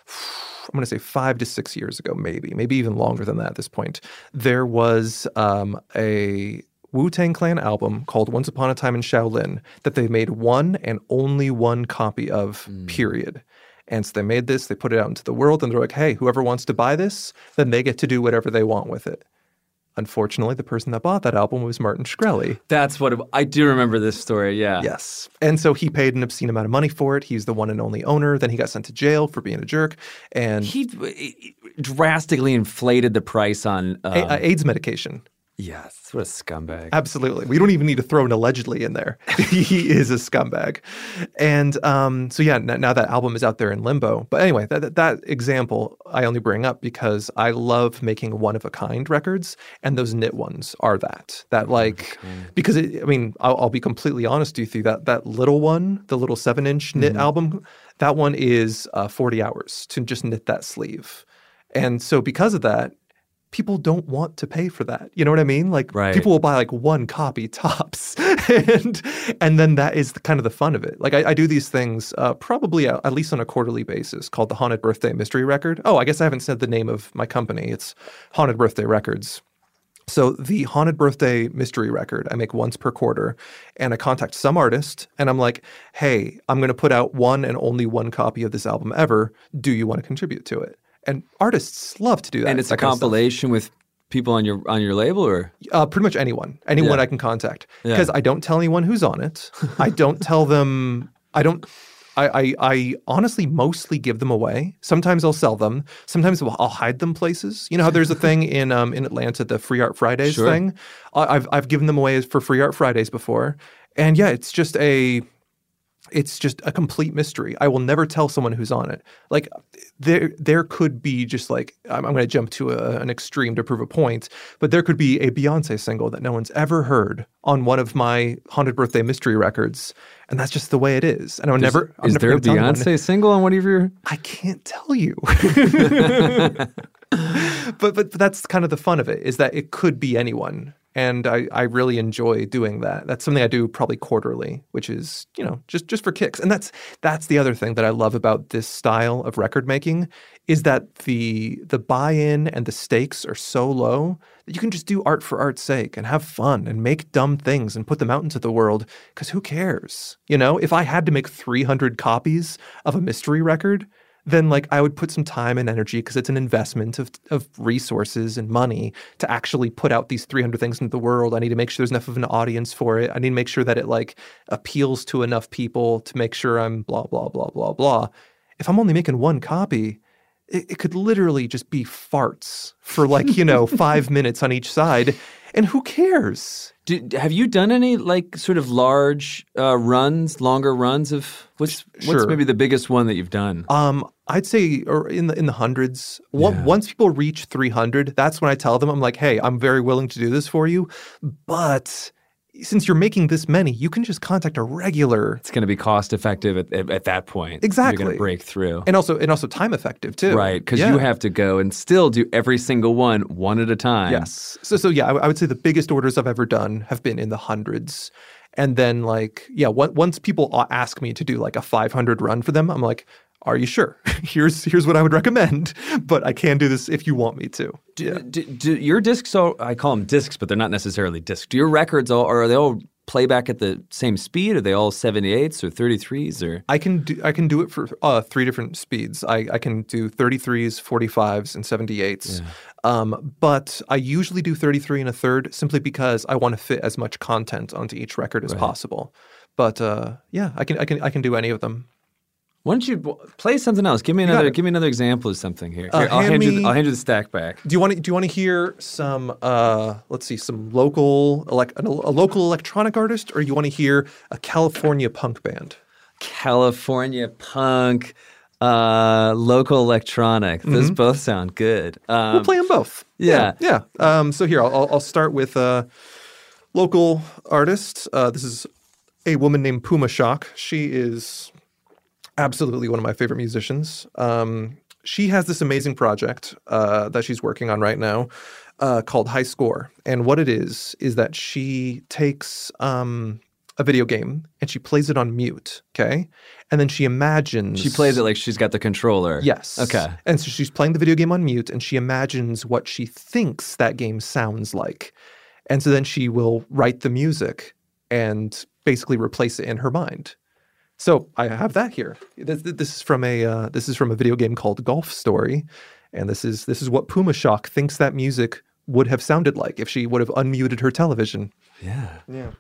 I'm going to say five to six years ago, maybe, maybe even longer than that at this point. There was um, a Wu Tang Clan album called Once Upon a Time in Shaolin that they made one and only one copy of, period. And so they made this, they put it out into the world, and they're like, hey, whoever wants to buy this, then they get to do whatever they want with it. Unfortunately, the person that bought that album was Martin Shkreli. That's what it, I do remember this story. Yeah. Yes. And so he paid an obscene amount of money for it. He's the one and only owner. Then he got sent to jail for being a jerk. And He he drastically inflated the price on. Um, a- uh, AIDS medication. Yes. What a scumbag. Absolutely. We don't even need to throw an allegedly in there. he is a scumbag. And um, so, yeah, n- now that album is out there in limbo. But anyway, that, that, that example I only bring up because I love making one of a kind records. And those knit ones are that. That, like, because it, I mean, I'll, I'll be completely honest with you, that, that little one, the little seven inch knit album, that one is uh, 40 hours to just knit that sleeve. And so, because of that, people don't want to pay for that. You know what I mean? Like Right. people will buy like one copy tops, and and then that is the, kind of the fun of it. Like I, I do these things uh, probably at, at least on a quarterly basis called the Haunted Birthday Mystery Record. Oh, I guess I haven't said the name of my company. It's Haunted Birthday Records. So the Haunted Birthday Mystery Record, I make once per quarter, and I contact some artist, and I'm like, "Hey, I'm going to put out one and only one copy of this album ever. Do you want to contribute to it?" And artists love to do that. and it's a that stuff. compilation with people on your on your label, or Uh, pretty much anyone, anyone Yeah. I can contact, Yeah. because I don't tell anyone who's on it. I don't tell them. I don't. I, I, I honestly mostly give them away. Sometimes I'll sell them. Sometimes I'll I'll hide them places. You know how there's a thing in um in Atlanta, the Free Art Fridays Sure. thing. I- I've I've given them away for Free Art Fridays before, and yeah, it's just a it's just a complete mystery. I will never tell someone who's on it. Like there there could be just like I'm, I'm going to jump to a, an extreme to prove a point, but there could be a Beyonce single that no one's ever heard on one of my haunted birthday mystery records, and that's just the way it is. And I'm never. I'm Is never there a. Beyonce single on one of your? I can't tell you. but but that's kind of the fun of it is that it could be anyone. And I, I really enjoy doing that. That's something I do probably quarterly, which is, you know, just just for kicks. And that's that's the other thing that I love about this style of record making is that the the buy-in and the stakes are so low that you can just do art for art's sake and have fun and make dumb things and put them out into the world because who cares? You know, if I had to make 300 copies of a mystery record, then like I would put some time and energy because it's an investment of, of resources and money to actually put out these 300 things into the world. I need to make sure there's enough of an audience for it. I need to make sure that it like appeals to enough people to make sure I'm blah, blah, blah, blah, blah. If I'm only making one copy, it, it could literally just be farts for like, you know, five minutes on each side. And who cares? Do, have you done any like sort of large uh, runs, longer runs of what's what's maybe the biggest one that you've done? Um, I'd say or in the in the hundreds. Yeah. Once people reach 300, that's when I tell them I'm like, "Hey, I'm very willing to do this for you, but since you're making this many, you can just contact a regular It's going to be cost effective at, at, at that point. Exactly. You're going to break through. and also and also time effective too." Right, because Yeah. you have to go and still do every single one one at a time. Yes. So so yeah, I, I would say the biggest orders I've ever done have been in the hundreds. And then like yeah, on- once people ask me to do like a 500 run for them, I'm like, "Are you sure? here's here's what I would recommend, but I can do this if you want me to." Do, do, do your discs all, I call them discs, but they're not necessarily discs. Do your records all, are they all play back at the same speed? Are they all 78s or 33s or? I can do I can do it for uh, three different speeds. I, I can do 33s, 45s, and 78s. Um, but I usually do 33 and a third simply because I want to fit as much content onto each record as possible. But uh, yeah, I can I can I can do any of them. Why don't you b- play something else? Give me another. Give me another example of something here. Uh, Here, I'll hand hand you. The, I'll hand you the stack back. Do you want to do you want to hear some uh, let's see some local elec- a local electronic artist or you want to hear a California punk band? California punk, uh, local electronic. Those both sound good. Um, Mm-hmm. We'll play them both. yeah. yeah. yeah. Um, so here, I'll, I'll- I'll start with a local artist. Uh, this is a woman named Puma Shock. She is absolutely one of my favorite musicians. Um, she has this amazing project uh, that she's working on right now uh, called High Score. And what it is, is that she takes um, a video game and she plays it on mute, okay? And then she imagines. She plays it like she's got the controller. Yes. Okay. And so she's playing the video game on mute and she imagines what she thinks that game sounds like. And so then she will write the music and basically replace it in her mind. So I have that here. This, this is from a uh, this is from a video game called Golf Story, and this is this is what Puma Shock thinks that music would have sounded like if she would have unmuted her television. Yeah. Yeah.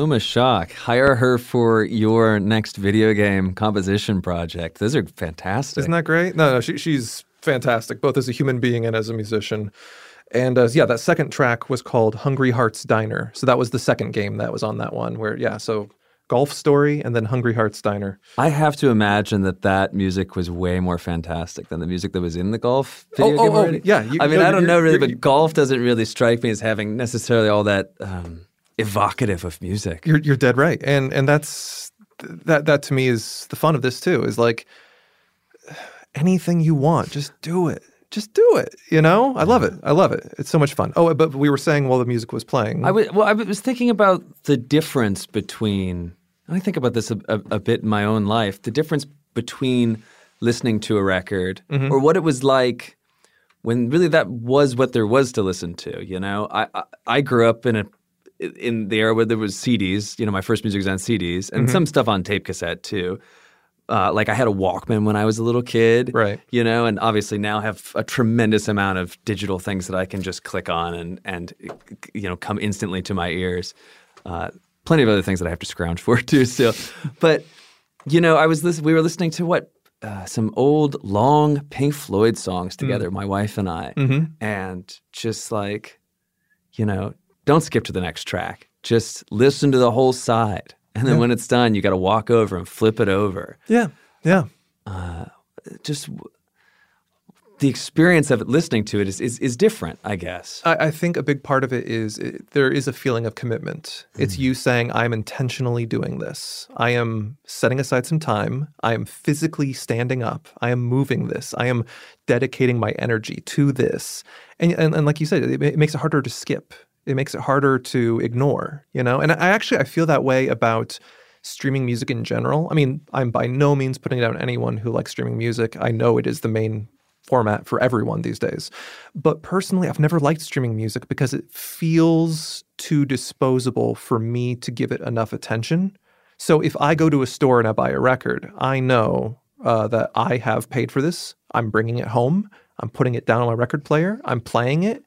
Puma Shock. Hire her for your next video game composition project. Those are fantastic. Isn't that great? No, no, she, she's fantastic, both as a human being and as a musician. And uh, yeah, that second track was called Hungry Hearts Diner. So that was the second game that was on that one. Where yeah, so Golf Story and then Hungry Hearts Diner. I have to imagine that that music was way more fantastic than the music that was in the golf video Oh, game oh, oh, yeah, you- I mean, no, I don't know really, but golf doesn't really strike me as having necessarily all that um, evocative of music. You're you're dead right, and and that's that that to me is the fun of this too. Is like anything you want, just do it. Just do it. You know, I love it. I love it. It's so much fun. Oh, but we were saying while the music was playing. I was, well, I was thinking about the difference between, I think about this a, a, a bit in my own life, the difference between listening to a record Mm-hmm. or what it was like when really that was what there was to listen to. You know, I I, I grew up in a in the era where there was CDs. You know, my first music was on CDs and Mm-hmm. some stuff on tape cassette too. Uh, like I had a Walkman when I was a little kid, Right. You know, and obviously now have a tremendous amount of digital things that I can just click on and and you know come instantly to my ears. Uh, plenty of other things that I have to scrounge for too. Still, but you know, I was we were listening to what uh, some old long Pink Floyd songs together, my wife and I, and just like you know, don't skip to the next track. Just listen to the whole side. And then when it's done, you got to walk over and flip it over. yeah, yeah. Uh, just w- the experience of it, listening to it is, is, is different, I guess. I, I think a big part of it is it, there is a feeling of commitment. It's mm. you saying, I'm intentionally doing this. I am setting aside some time. I am physically standing up. I am moving this. I am dedicating my energy to this. And, and, and like you said, it, it makes it harder to skip. It makes it harder to ignore, you know? And I actually, I feel that way about streaming music in general. I mean, I'm by no means putting down anyone who likes streaming music. I know it is the main format for everyone these days. But personally, I've never liked streaming music because it feels too disposable for me to give it enough attention. So if I go to a store and I buy a record, I know uh, that I have paid for this. I'm bringing it home. I'm putting it down on my record player. I'm playing it,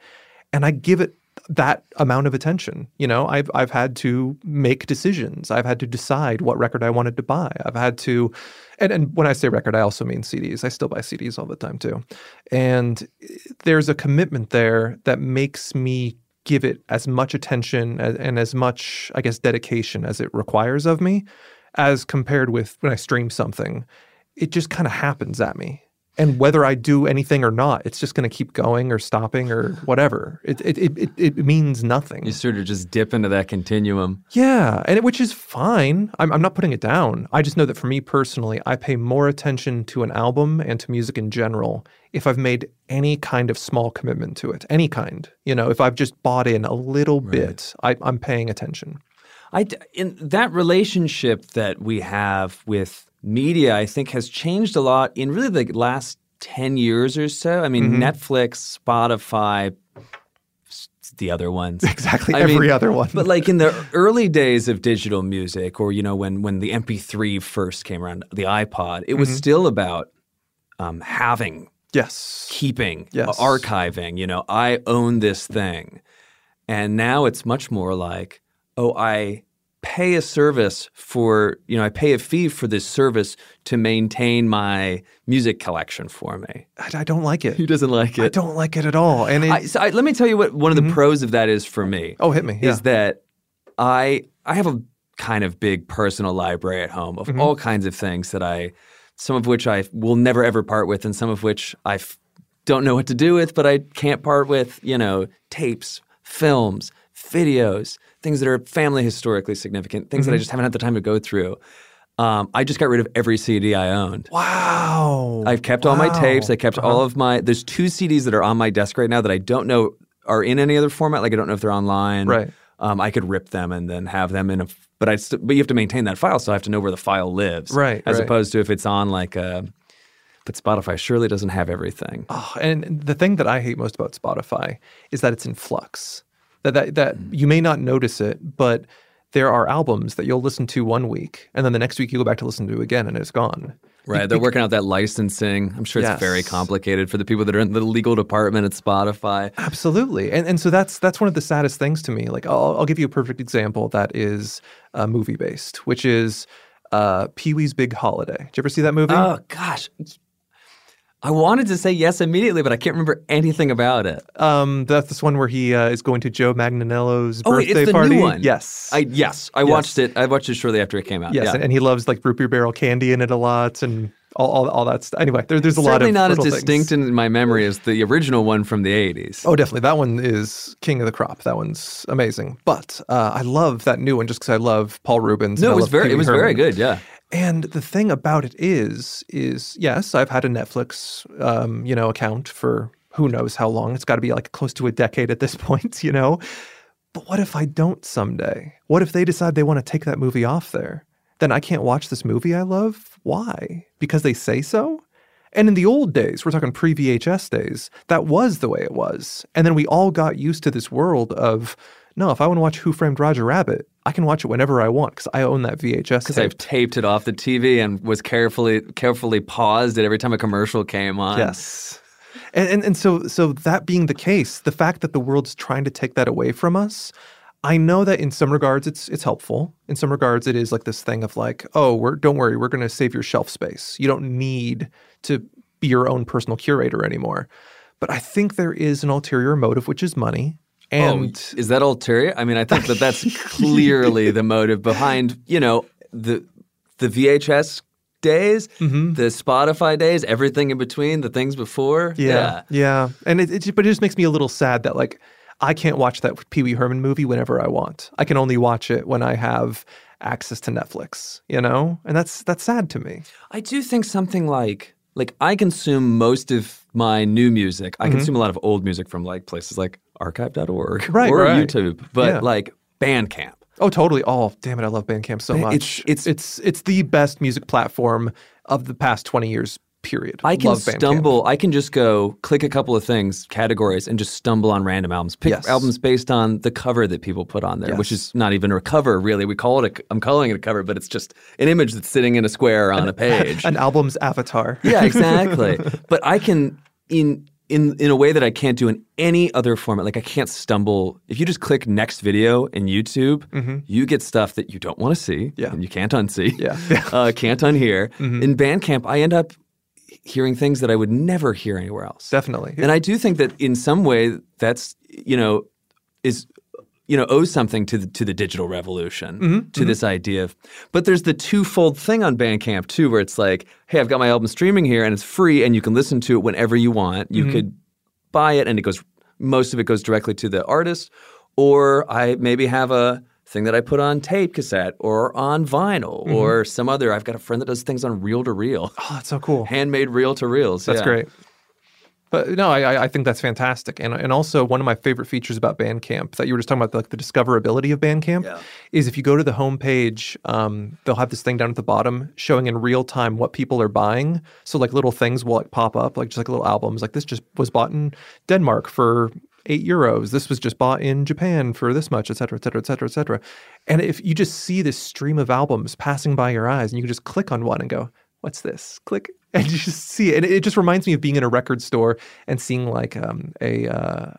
and I give it that amount of attention. You know, I've I've had to make decisions. I've had to decide what record I wanted to buy. I've had to, and and when I say record, I also mean CDs. I still buy CDs all the time too, and there's a commitment there that makes me give it as much attention and, and as much, I guess, dedication as it requires of me, as compared with when I stream something. It just kind of happens at me. And whether I do anything or not, it's just going to keep going or stopping or whatever. It, it, it, it, it means nothing. You sort of just dip into that continuum. Yeah, and it, which is fine. I'm, I'm not putting it down. I just know that for me personally, I pay more attention to an album and to music in general if I've made any kind of small commitment to it, any kind. You know, if I've just bought in a little bit, I, I'm paying attention. I in that relationship that we have with media, I think has changed a lot in really the last ten years or so. I mean, Mm-hmm. Netflix, Spotify, the other ones, Exactly I every mean, other one. But like in the early days of digital music, or you know, when when the MP3 first came around, the iPod, it was Mm-hmm. still about um, having, yes. keeping, Yes. archiving. You know, I own this thing, and now it's much more like, oh, I pay a service for, you know, I pay a fee for this service to maintain my music collection for me. I, I don't like it. Who doesn't like it. I don't like it at all. And it, I, so I, let me tell you what one of the pros of that is for me. oh, hit me. Yeah. Is that I I have a kind of big personal library at home Mm-hmm. of all kinds of things that I, some of which I will never ever part with, and some of which I f- don't know what to do with, but I can't part with. You know, tapes, films, videos, things that are family historically significant, things Mm-hmm. that I just haven't had the time to go through. Um, I just got rid of every CD I owned. wow. I've kept all my tapes. I kept Uh-huh. all of my. There's two CDs that are on my desk right now that I don't know are in any other format. Like I don't know if they're online. Right. Um, I could rip them and then have them in a. But I. St- but you have to maintain that file, so I have to know where the file lives. Right, As right. opposed to if it's on like a. But Spotify surely doesn't have everything. Oh, and the thing that I hate most about Spotify is that it's in flux. That that, that you may not notice it, but there are albums that you'll listen to one week, and then the next week you go back to listen to again, and it's gone. Right. They're working out that licensing. I'm sure it's Yes. very complicated for the people that are in the legal department at Spotify. Absolutely, and and so that's that's one of the saddest things to me. Like I'll, I'll give you a perfect example that is uh, movie based, which is uh, Pee Wee's Big Holiday. Did you ever see that movie? Oh, gosh. I wanted to say yes immediately, but I can't remember anything about it. Um, that's this one where he uh, is going to Joe Manganiello's Oh, birthday it's the party. new one. Yes, I yes, I watched it. I watched it shortly after it came out. yes, yeah. and, he loves like root beer barrel candy in it a lot, and all all, all that stuff. Anyway, there, there's a lot Certainly of not as distinct things. in my memory as the original one from the 80s. Oh, definitely. That one is king of the crop. That one's amazing. But uh, I love that new one just because I love Paul Reubens. no, and it was very Pee it was very good. Yeah. And the thing about it is, is yes, I've had a Netflix, um, you know, account for who knows how long. It's got to be like close to a decade at this point, you know. But what if I don't someday? What if they decide they want to take that movie off there? Then I can't watch this movie I love. Why? Because they say so. And in the old days, we're talking pre VHS days, that was the way it was. And then we all got used to this world of no, if I want to watch Who Framed Roger Rabbit, I can watch it whenever I want because I own that VHS. Because. I've taped it off the TV and was carefully carefully paused it every time a commercial came on. Yes. And, and and so so that being the case, the fact that the world's trying to take that away from us, I know that in some regards it's it's helpful. In some regards it is like this thing of like, oh, we're don't worry, we're going to save your shelf space. You don't need to be your own personal curator anymore. But I think there is an ulterior motive which is money. And oh, is that ulterior? I mean, I think that that's clearly the motive behind, you know, the the VHS days, Mm-hmm. the Spotify days, everything in between, the things before. Yeah, yeah, and it, it, but it just makes me a little sad that like I can't watch that Pee Wee Herman movie whenever I want. I can only watch it when I have access to Netflix. You know, and that's that's sad to me. I do think something like like I consume most of my new music. Mm-hmm. I consume a lot of old music from like places like archive.org Right, or right. YouTube, but Yeah. like Bandcamp. Oh, totally. Oh, damn it! I love Bandcamp so much. it's- it's- it's it's the best music platform of the past twenty years. Period. I can stumble. I can just go click a couple of things, categories, and just stumble on random albums. Pick Yes. albums based on the cover that people put on there, which is not even a cover, really. We call it a. I'm calling it a cover, but it's just an image that's sitting in a square on a page. An album's avatar. yeah, exactly. but I can in in in a way that I can't do in any other format. Like I can't stumble. If you just click next video in YouTube, you get stuff that you don't want to see, Mm-hmm. Yeah. and you can't unsee, Yeah. Mm-hmm. uh, can't unhear. In Bandcamp, I end up hearing things that I would never hear anywhere else. Definitely. And I do think that in some way that's you know is you know owes something to the, to the digital revolution Mm-hmm, to this idea of but there's the twofold thing on Bandcamp too where it's like hey I've got my album streaming here and it's free and you can listen to it whenever you want Mm-hmm. you could buy it and it goes most of it goes directly to the artist or I maybe have a thing that I put on tape cassette or on vinyl Mm-hmm. or some other I've got a friend that does things on reel to reel oh, that's so cool. handmade reel to reels That's yeah. great. But no, I, I- I think that's fantastic, and and also one of my favorite features about Bandcamp that you were just talking about, like the discoverability of Bandcamp, Yeah. is if you go to the homepage, um, they'll have this thing down at the bottom showing in real time what people are buying. So like little things will like pop up, like just like little albums, like this just was bought in Denmark for eight euros. This was just bought in Japan for this much, et cetera, et cetera, et cetera, et cetera. And if you just see this stream of albums passing by your eyes, and you can just click on one and go, what's this? Click, and you just see it. And it just reminds me of being in a record store and seeing like um, a uh,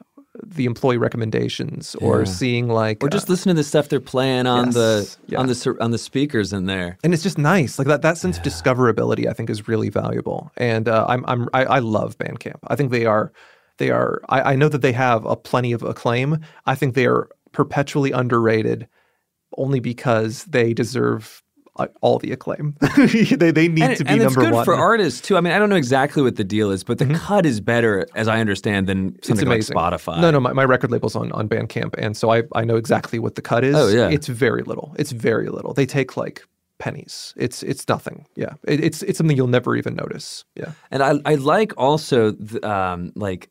the employee recommendations, or Yeah. seeing like Or just uh, listen to the stuff they're playing on the yeah. on the on the speakers in there. and it's just nice. Like that that sense of discoverability, I think, is really valuable. And uh, I'm I'm I, I love Bandcamp. I think they are they are. I, I know that they have a plenty of acclaim. I think they are perpetually underrated, only because they deserve all the acclaim. they they need and, to be and it's number good one. for artists too. I mean, I don't know exactly what the deal is, but the cut is better, as I understand, than It's something like amazing. Spotify. No, no, my, my record label's on, on Bandcamp, and so I, I know exactly what the cut is. Oh, yeah. It's very little. It's very little. They take like pennies. It's it's nothing. Yeah. It, it's it's something you'll never even notice. Yeah. And I I like also the, um like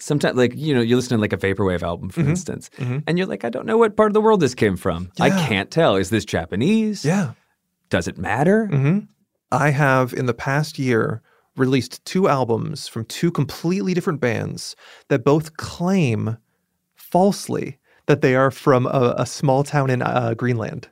sometimes like you know you listen to like a vaporwave album Mm-hmm. for instance, and you're like I don't know what part of the world this came from. I can't tell. Is this Japanese? Yeah. Does it matter? Mm-hmm. I have in the past year released two albums from two completely different bands that both claim falsely that they are from a, a small town in uh, Greenland.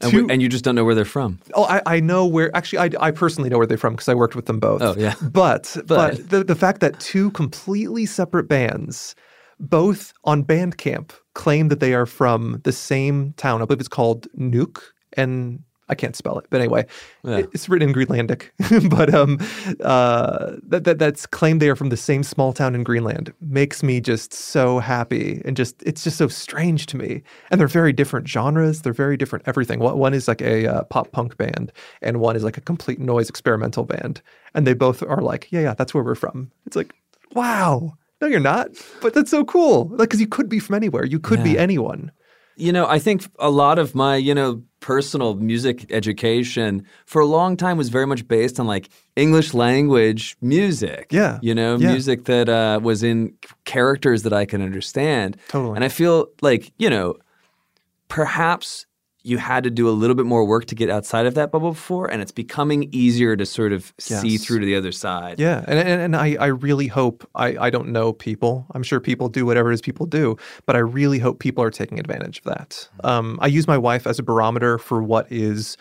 And, Two- we- and you just don't know where they're from. Oh, I, I know where. Actually, I, I personally know where they're from because I worked with them both. Oh, yeah. But but, But- the the fact that two completely separate bands, both on Bandcamp, claim that they are from the same town. I believe it's called Nuuk, and I can't spell it, but anyway, Yeah. it's written in Greenlandic. but um, uh, that, that that's claimed they are from the same small town in Greenland makes me just so happy, and just it's just so strange to me. And they're very different genres. They're very different everything. One one is like a uh, pop punk band, and one is like a complete noise experimental band. And they both are like, yeah, yeah, that's where we're from. It's like, wow. No, you're not. But that's so cool. Like, because you could be from anywhere. You could be anyone. You know, I think a lot of my, you know, personal music education for a long time was very much based on like English language music. Yeah. You know, Yeah. music that uh, was in characters that I can understand. Totally. And I feel like, you know, perhaps you had to do a little bit more work to get outside of that bubble before, and it's becoming easier to sort of see through to the other side. Yeah, and and, and I, I really hope I, I don't know people. I'm sure people do whatever it is people do, but I really hope people are taking advantage of that. Um, I use my wife as a barometer for what is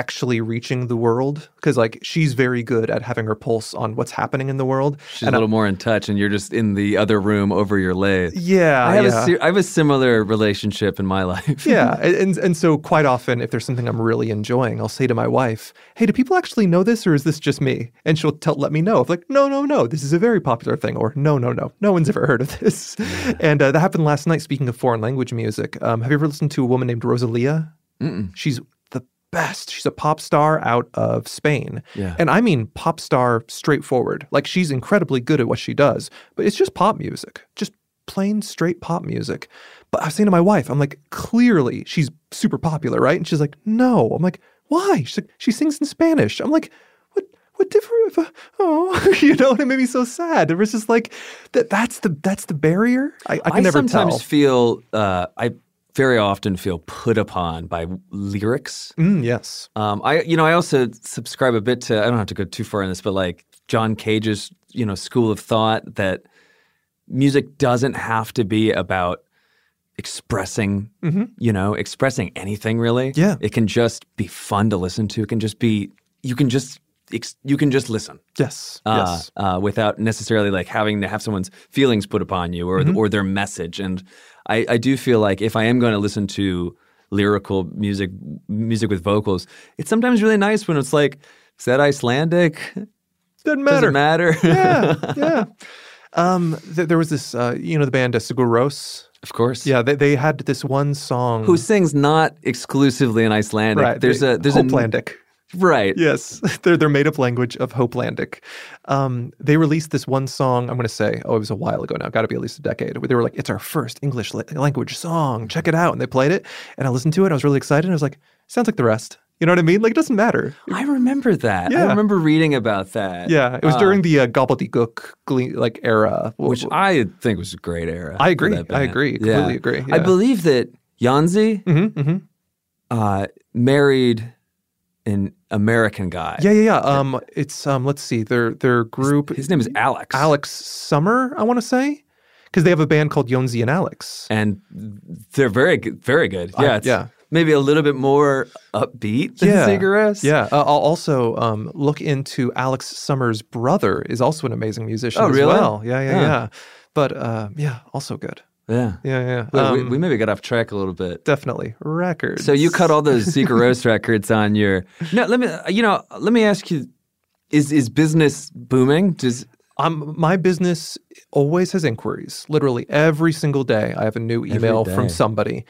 actually reaching the world because like she's very good at having her pulse on what's happening in the world. She's And a I- little more in touch, and you're just in the other room over your lathe. yeah, I have, yeah. a have a similar relationship in my life. yeah, and and- so quite often, if there's something I'm really enjoying, I'll say to my wife, "Hey, do people actually know this, or is this just me?" And she'll tell, let me know. If like, no, no, no, this is a very popular thing, or no, no, no, no one's ever heard of this. And uh, that happened last night. Speaking of foreign language music, um, have you ever listened to a woman named Rosalia? She's the best. She's a pop star out of Spain. Yeah. And I mean pop star straightforward. Like she's incredibly good at what she does, but it's just pop music. Just plain straight pop music. But I was saying to my wife, I'm like, clearly she's super popular, right? And she's like, no. I'm like, why? She's like, she sings in Spanish. I'm like, what what different uh, oh you know, and it made me so sad. It was just like that that's the that's the barrier. I, I can never sometimes tell. feel uh, I very often feel put upon by lyrics. Mm, yes. Um, I you know I also subscribe a bit to I don't have to go too far in this, but like John Cage's you know school of thought that music doesn't have to be about expressing you know expressing anything really. Yeah. it can just be fun to listen to. It can just be you can just you can just listen Yes. uh, yes. uh, without necessarily like having to have someone's feelings put upon you or Mm-hmm. or their message. And I, I do feel like if I am going to listen to lyrical music, music with vocals, it's sometimes really nice when it's like, is that Icelandic? Doesn't matter. Does matter. yeah, yeah. Um, th- there was this, uh, you know, the band uh, Ros. of course. Yeah, they, they had this one song. Who sings not exclusively in Icelandic? right? There's a there's a right. Yes, they're their made up language of Hopelandic. Um, they released this one song. I'm going to say, oh, it was a while ago now. Got to be at least a decade. Where they were like, "It's our first English language song. Check it out." And they played it, and I listened to it. I was really excited. And I was like, "Sounds like the rest." You know what I mean? Like it doesn't matter. I remember that. Yeah. I remember reading about that. Yeah, it was Uh, during the uh, gobbledygook like era, which I think was a great era. I agree. I agree. Completely agree. I believe that Jónsi Mhm, mhm. uh, married an American guy. Yeah, yeah, yeah. Um, it's um, let's see, their their group, His name is Alex. Alex Summer, I want to say, because they have a band called Jónsi and Alex. And they're very good. Very good. Yeah. it's yeah. Maybe a little bit more upbeat than Yeah, Cigarettes. Yeah. Uh, I'll also um, look into Alex Summer's brother is also an amazing musician Oh, as really? well. Yeah, yeah, Huh. yeah. But uh, yeah, also good. Yeah. Yeah, yeah. Well, we, Um, we maybe got off track a little bit. definitely records. So you cut all those Sigur Rós records on your. No, let me. You know, let me ask you: Is is business booming? Does Um, my business always has inquiries. Literally every single day, I have a new email from somebody.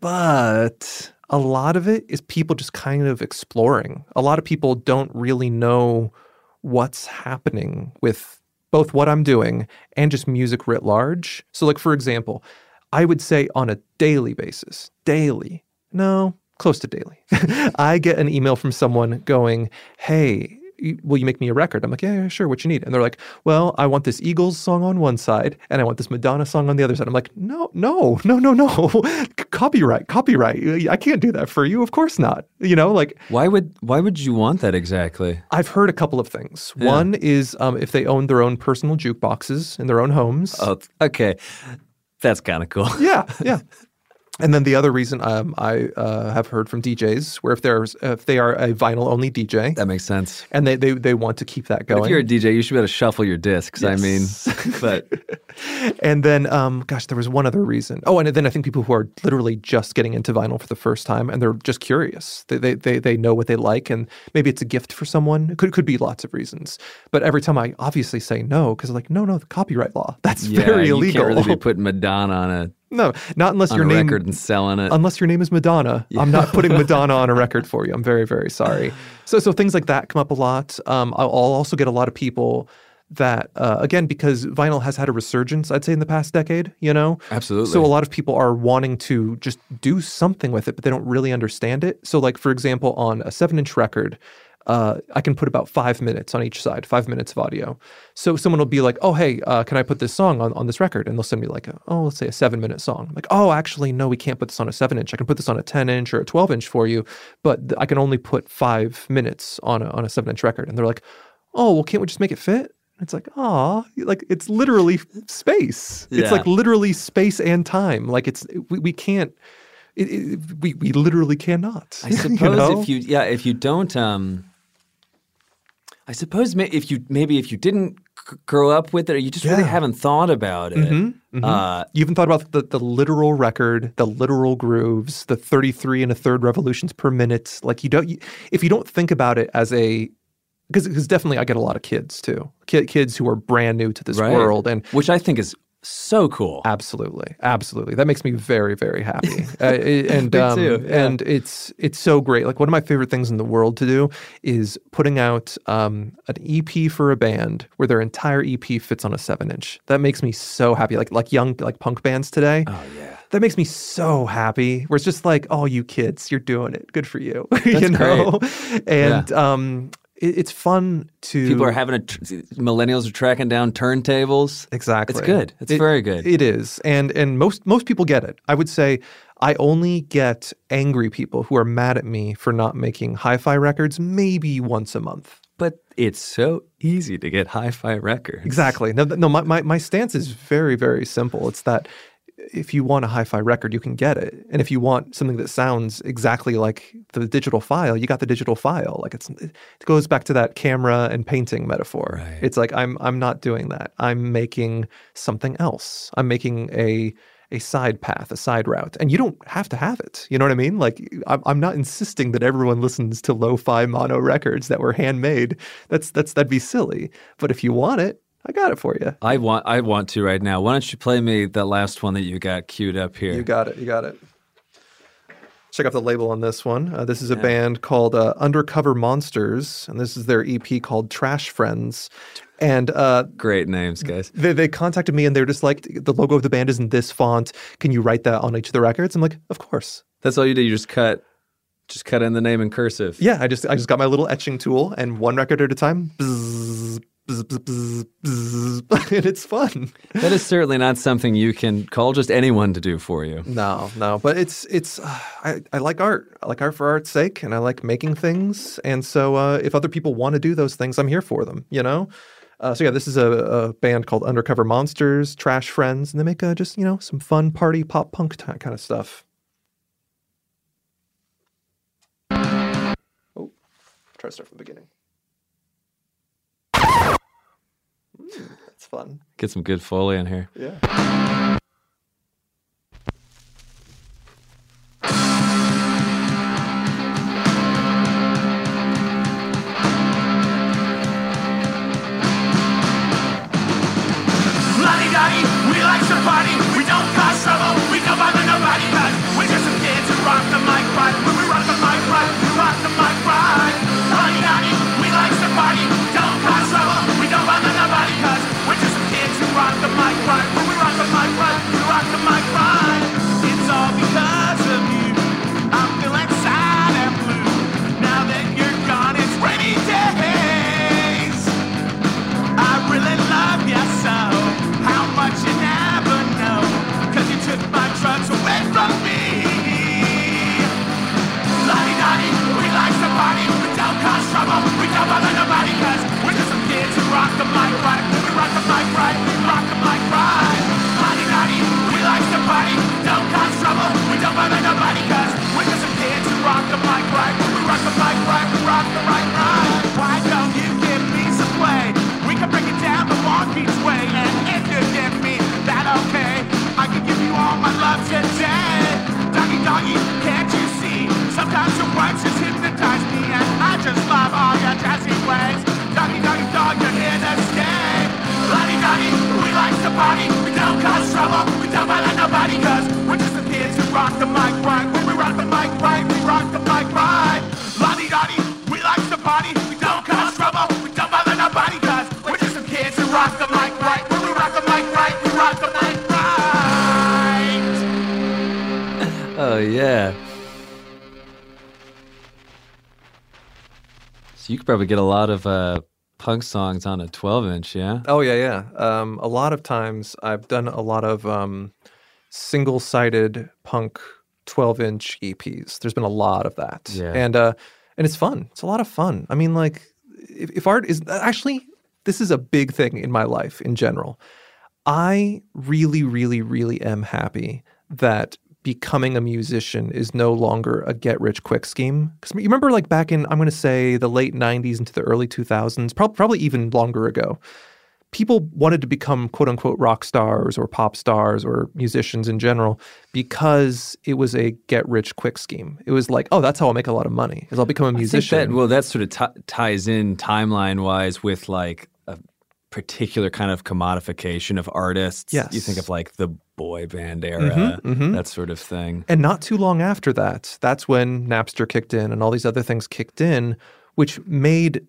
But a lot of it is people just kind of exploring. A lot of people don't really know what's happening with both what I'm doing and just music writ large. So, like, for example, I would say on a daily basis, daily, no, close to daily, I get an email from someone going, Hey, will you make me a record? I'm like, yeah, yeah, sure. What you need? And they're like, well, I want this Eagles song on one side and I want this Madonna song on the other side. I'm like, no, no, no, no, no. Copyright, copyright. I can't do that for you. Of course not. You know, like why would why would you want that exactly? I've heard a couple of things. One is um, if they own their own personal jukeboxes in their own homes. Oh, okay. That's kind of cool. Yeah, yeah. And then the other reason um, I uh, have heard from DJs, where if there's if they are a vinyl only DJ, That makes sense. and they, they they want to keep that But going. if you're a DJ, you should be able to shuffle your discs. I mean, but and then, um, gosh, there was one other reason. Oh, and then I think people who are literally just getting into vinyl for the first time and they're just curious. They they they, they know what they like, and maybe it's a gift for someone. It could could be lots of reasons. But every time I obviously say no because like no no the copyright law that's yeah, very you illegal. can't really be putting Madonna on a no, not unless on your a name record and selling it. unless your name is Madonna. I'm not putting Madonna on a record for you. I'm very, very sorry. So, so things like that come up a lot. Um, I'll also get a lot of people that, uh, again, because vinyl has had a resurgence, I'd say in the past decade. You know, Absolutely. So a lot of people are wanting to just do something with it, but they don't really understand it. So, like for example, on a seven-inch record. Uh, I can put about five minutes on each side, five minutes of audio. So someone will be like, "Oh, hey, uh, can I put this song on, on this record?" And they'll send me like, a, "Oh, let's say a seven minute song." I'm like, "Oh, actually, no, we can't put this on a seven inch. I can put this on a ten inch or a twelve inch for you, but I can only put five minutes on a on a seven inch record." And they're like, "Oh, well, can't we just make it fit?" It's like, "Ah, like it's literally space. It's like literally space and time. Like it's we, we can't." It, it, we we literally cannot. I you suppose know? if you yeah if you don't um I suppose if you maybe if you didn't g- grow up with it or you just really haven't thought about it. Mm-hmm, Uh, You even thought about the, the literal record, the literal grooves, the 33 and a third revolutions per minute. Like you don't, you, if you don't think about it as a, because because definitely I get a lot of kids too, Ki- kids who are brand new to this right. world, and which I think is so cool. absolutely, absolutely, that makes me very very happy. uh, and Me um, too, yeah. and it's it's so great. Like one of my favorite things in the world to do is putting out um, an EP for a band where their entire EP fits on a seven inch. That makes me so happy. Like like young like punk bands today. oh yeah. That makes me so happy. Where it's just like, oh, you kids, you're doing it. Good for you. you know, and um, it, it's fun to People are having a tr- millennials are tracking down turntables. exactly. It's good. It's It- very good. It is, and and most most people get it. I would say I only get angry people who are mad at me for not making hi-fi records maybe once a month. but it's so easy to get hi-fi records. Exactly. No, no. My, my my stance is very very simple. It's that if you want a hi-fi record, you can get it, and if you want something that sounds exactly like the digital file, you got the digital file. Like it's it goes back to that camera and painting metaphor. Right. It's like I'm I'm not doing that. I'm making something else. I'm making a a side path, a side route, and you don't have to have it. You know what I mean? Like I'm, I'm not insisting that everyone listens to lo-fi mono records that were handmade. That's that's that'd be silly. But if you want it, I got it for you. I want I want to right now. Why don't you play me the last one that you got queued up here? You got it. You got it. Check out the label on this one. Uh, this is a band called uh, Undercover Monsters, and this is their EP called Trash Friends. And uh, Great names, guys. they, they contacted me and they're just like, the logo of the band is in this font. Can you write that on each of the records? I'm like, of course. That's all you did. You just cut, just cut in the name in cursive. Yeah, I just I just got my little etching tool and one record at a time. Bzz, bzz, bzz, and it's fun. That is certainly not something you can call just anyone to do for you. No, no, but it's it's uh, I, I like art. I like art for art's sake, and I like making things. And so, uh, if other people want to do those things, I'm here for them. You know. Uh, so yeah, this is a, a band called Undercover Monsters, Trash Friends, and they make uh, just you know some fun party pop punk t- kind of stuff. Oh, try to start from the beginning. That's fun. Get some good foley in here. Yeah. Party. We the the the like to party. We don't cause trouble. We don't nobody, cause we're just some kids who rock the mic right. When we rock the mic right, we rock the mic right. Oh yeah. So you could probably get a lot of uh, punk songs on a 12 inch, yeah? Oh yeah, yeah. Um, a lot of times I've done a lot of um, single-sided punk 12-inch EPs. There's been a lot of that, Yeah. and uh, and it's fun. It's a lot of fun. I mean, like, if, if art is actually this is a big thing in my life in general. I really, really, really am happy that becoming a musician is no longer a get rich quick scheme. Because you remember, like back in, I'm going to say the late 90s into the early 2000s, prob- probably even longer ago, people wanted to become quote unquote rock stars or pop stars or musicians in general because it was a get rich quick scheme. It was like, oh, that's how I'll make a lot of money, is I'll become a musician. that, well, that sort of ti ties in timeline wise with like particular kind of commodification of artists. Yes. You think of like the boy band era, mm-hmm, mm-hmm. that sort of thing. And not too long after that, that's when Napster kicked in and all these other things kicked in, which made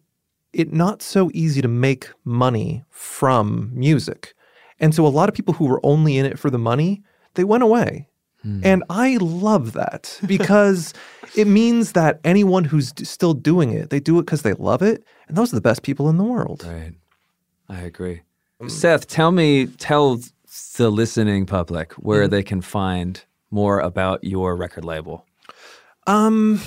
it not so easy to make money from music. And so a lot of people who were only in it for the money, they went away. Hmm. And I love that because it means that anyone who's d- still doing it, they do it because they love it. And those are the best people in the world. Right. I agree. Seth, tell me, tell the listening public where they can find more about your record label. Um,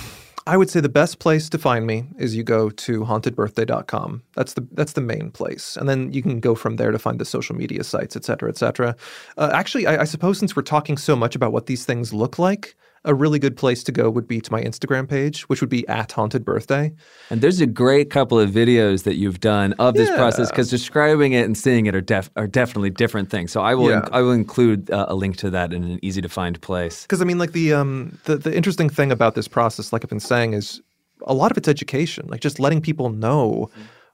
I would say the best place to find me is you go to hauntedbirthday.com. That's the that's the main place, and then you can go from there to find the social media sites, et cetera, et cetera. Uh, actually, I, I suppose since we're talking so much about what these things look like, a really good place to go would be to my Instagram page, which would be at Haunted Birthday. And there's a great couple of videos that you've done of this process because describing it and seeing it are def- are definitely different things. So I will Yeah. I will include uh, a link to that in an easy to find place. Because I mean, like the um the the interesting thing about this process, like I've been saying, is a lot of it's education, like just letting people know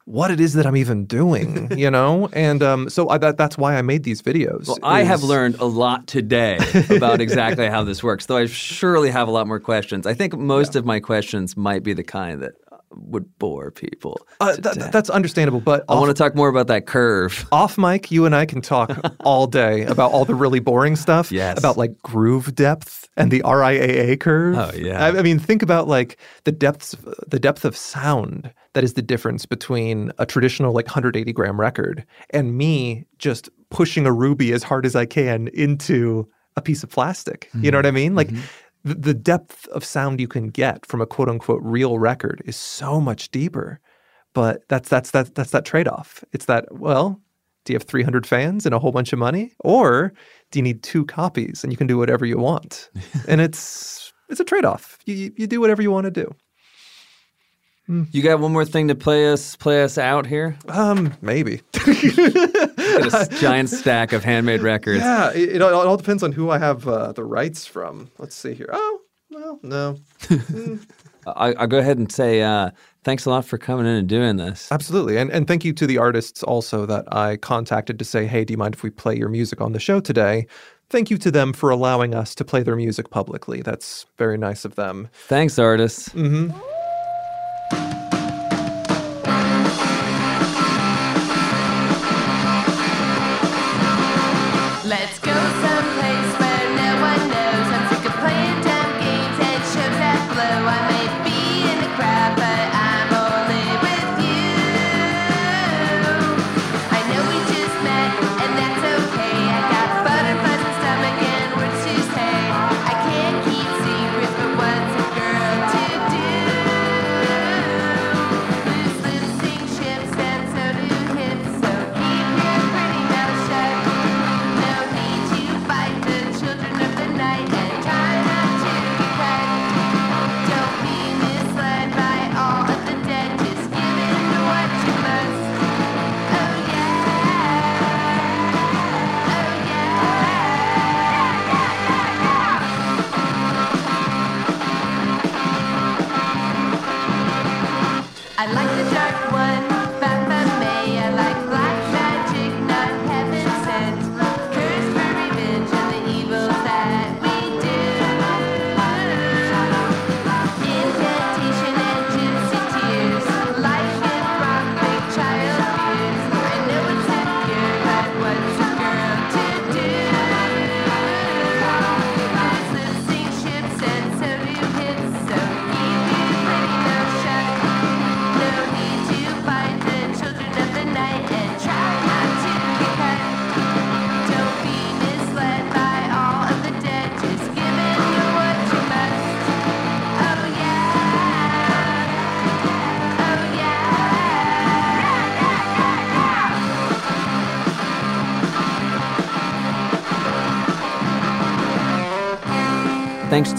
what it is that I'm even doing, you know. And um, so I, that that's why I made these videos. Well, I have learned a lot today about exactly how this works, though I surely have a lot more questions. I think most of my questions might be the kind that would bore people. Uh, that- that's understandable, but I off, want to talk more about that curve. off mic, you and I can talk all day about all the really boring stuff. Yes. About like groove depth and the RIAA curve. Oh, yeah. I, I mean, think about like the depths, the depth of sound. That is the difference between a traditional like 180 gram record and me just pushing a ruby as hard as I can into a piece of plastic. You know what I mean? Like. The, the depth of sound you can get from a quote unquote real record is so much deeper. But that's that's that that's that trade-off. It's that well do you have 300 fans and a whole bunch of money? Or do you need two copies and you can do whatever you want? And it's it's a trade-off. You, you, you do whatever you want to do You got one more thing to play us play us out here? um maybe Got a giant stack of handmade records. yeah it, it, all, it all depends on who i have uh, the rights from let's see here oh well no I, I'll go ahead and say uh, thanks a lot for coming in and doing this. Absolutely. And and thank you to the artists also that I contacted to say, hey, do you mind if we play your music on the show today? Thank you to them for allowing us to play their music publicly. That's very nice of them. Thanks, artists. Let's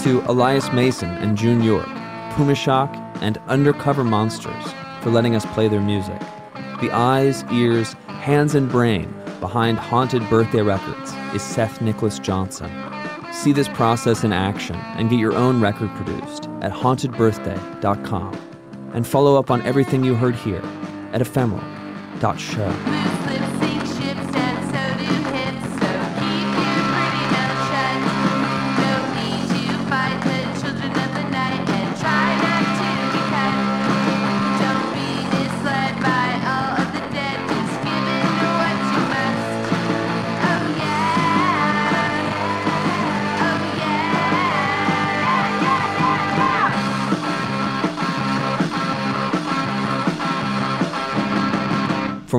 to Elias Mason and June York, Puma Shock, and Undercover Monsters for letting us play their music. The eyes, ears, hands, and brain behind Haunted Birthday Records is Seth Nicholas Johnson. See this process in action and get your own record produced at hauntedbirthday.com. And follow up on everything you heard here at ephemeral.show.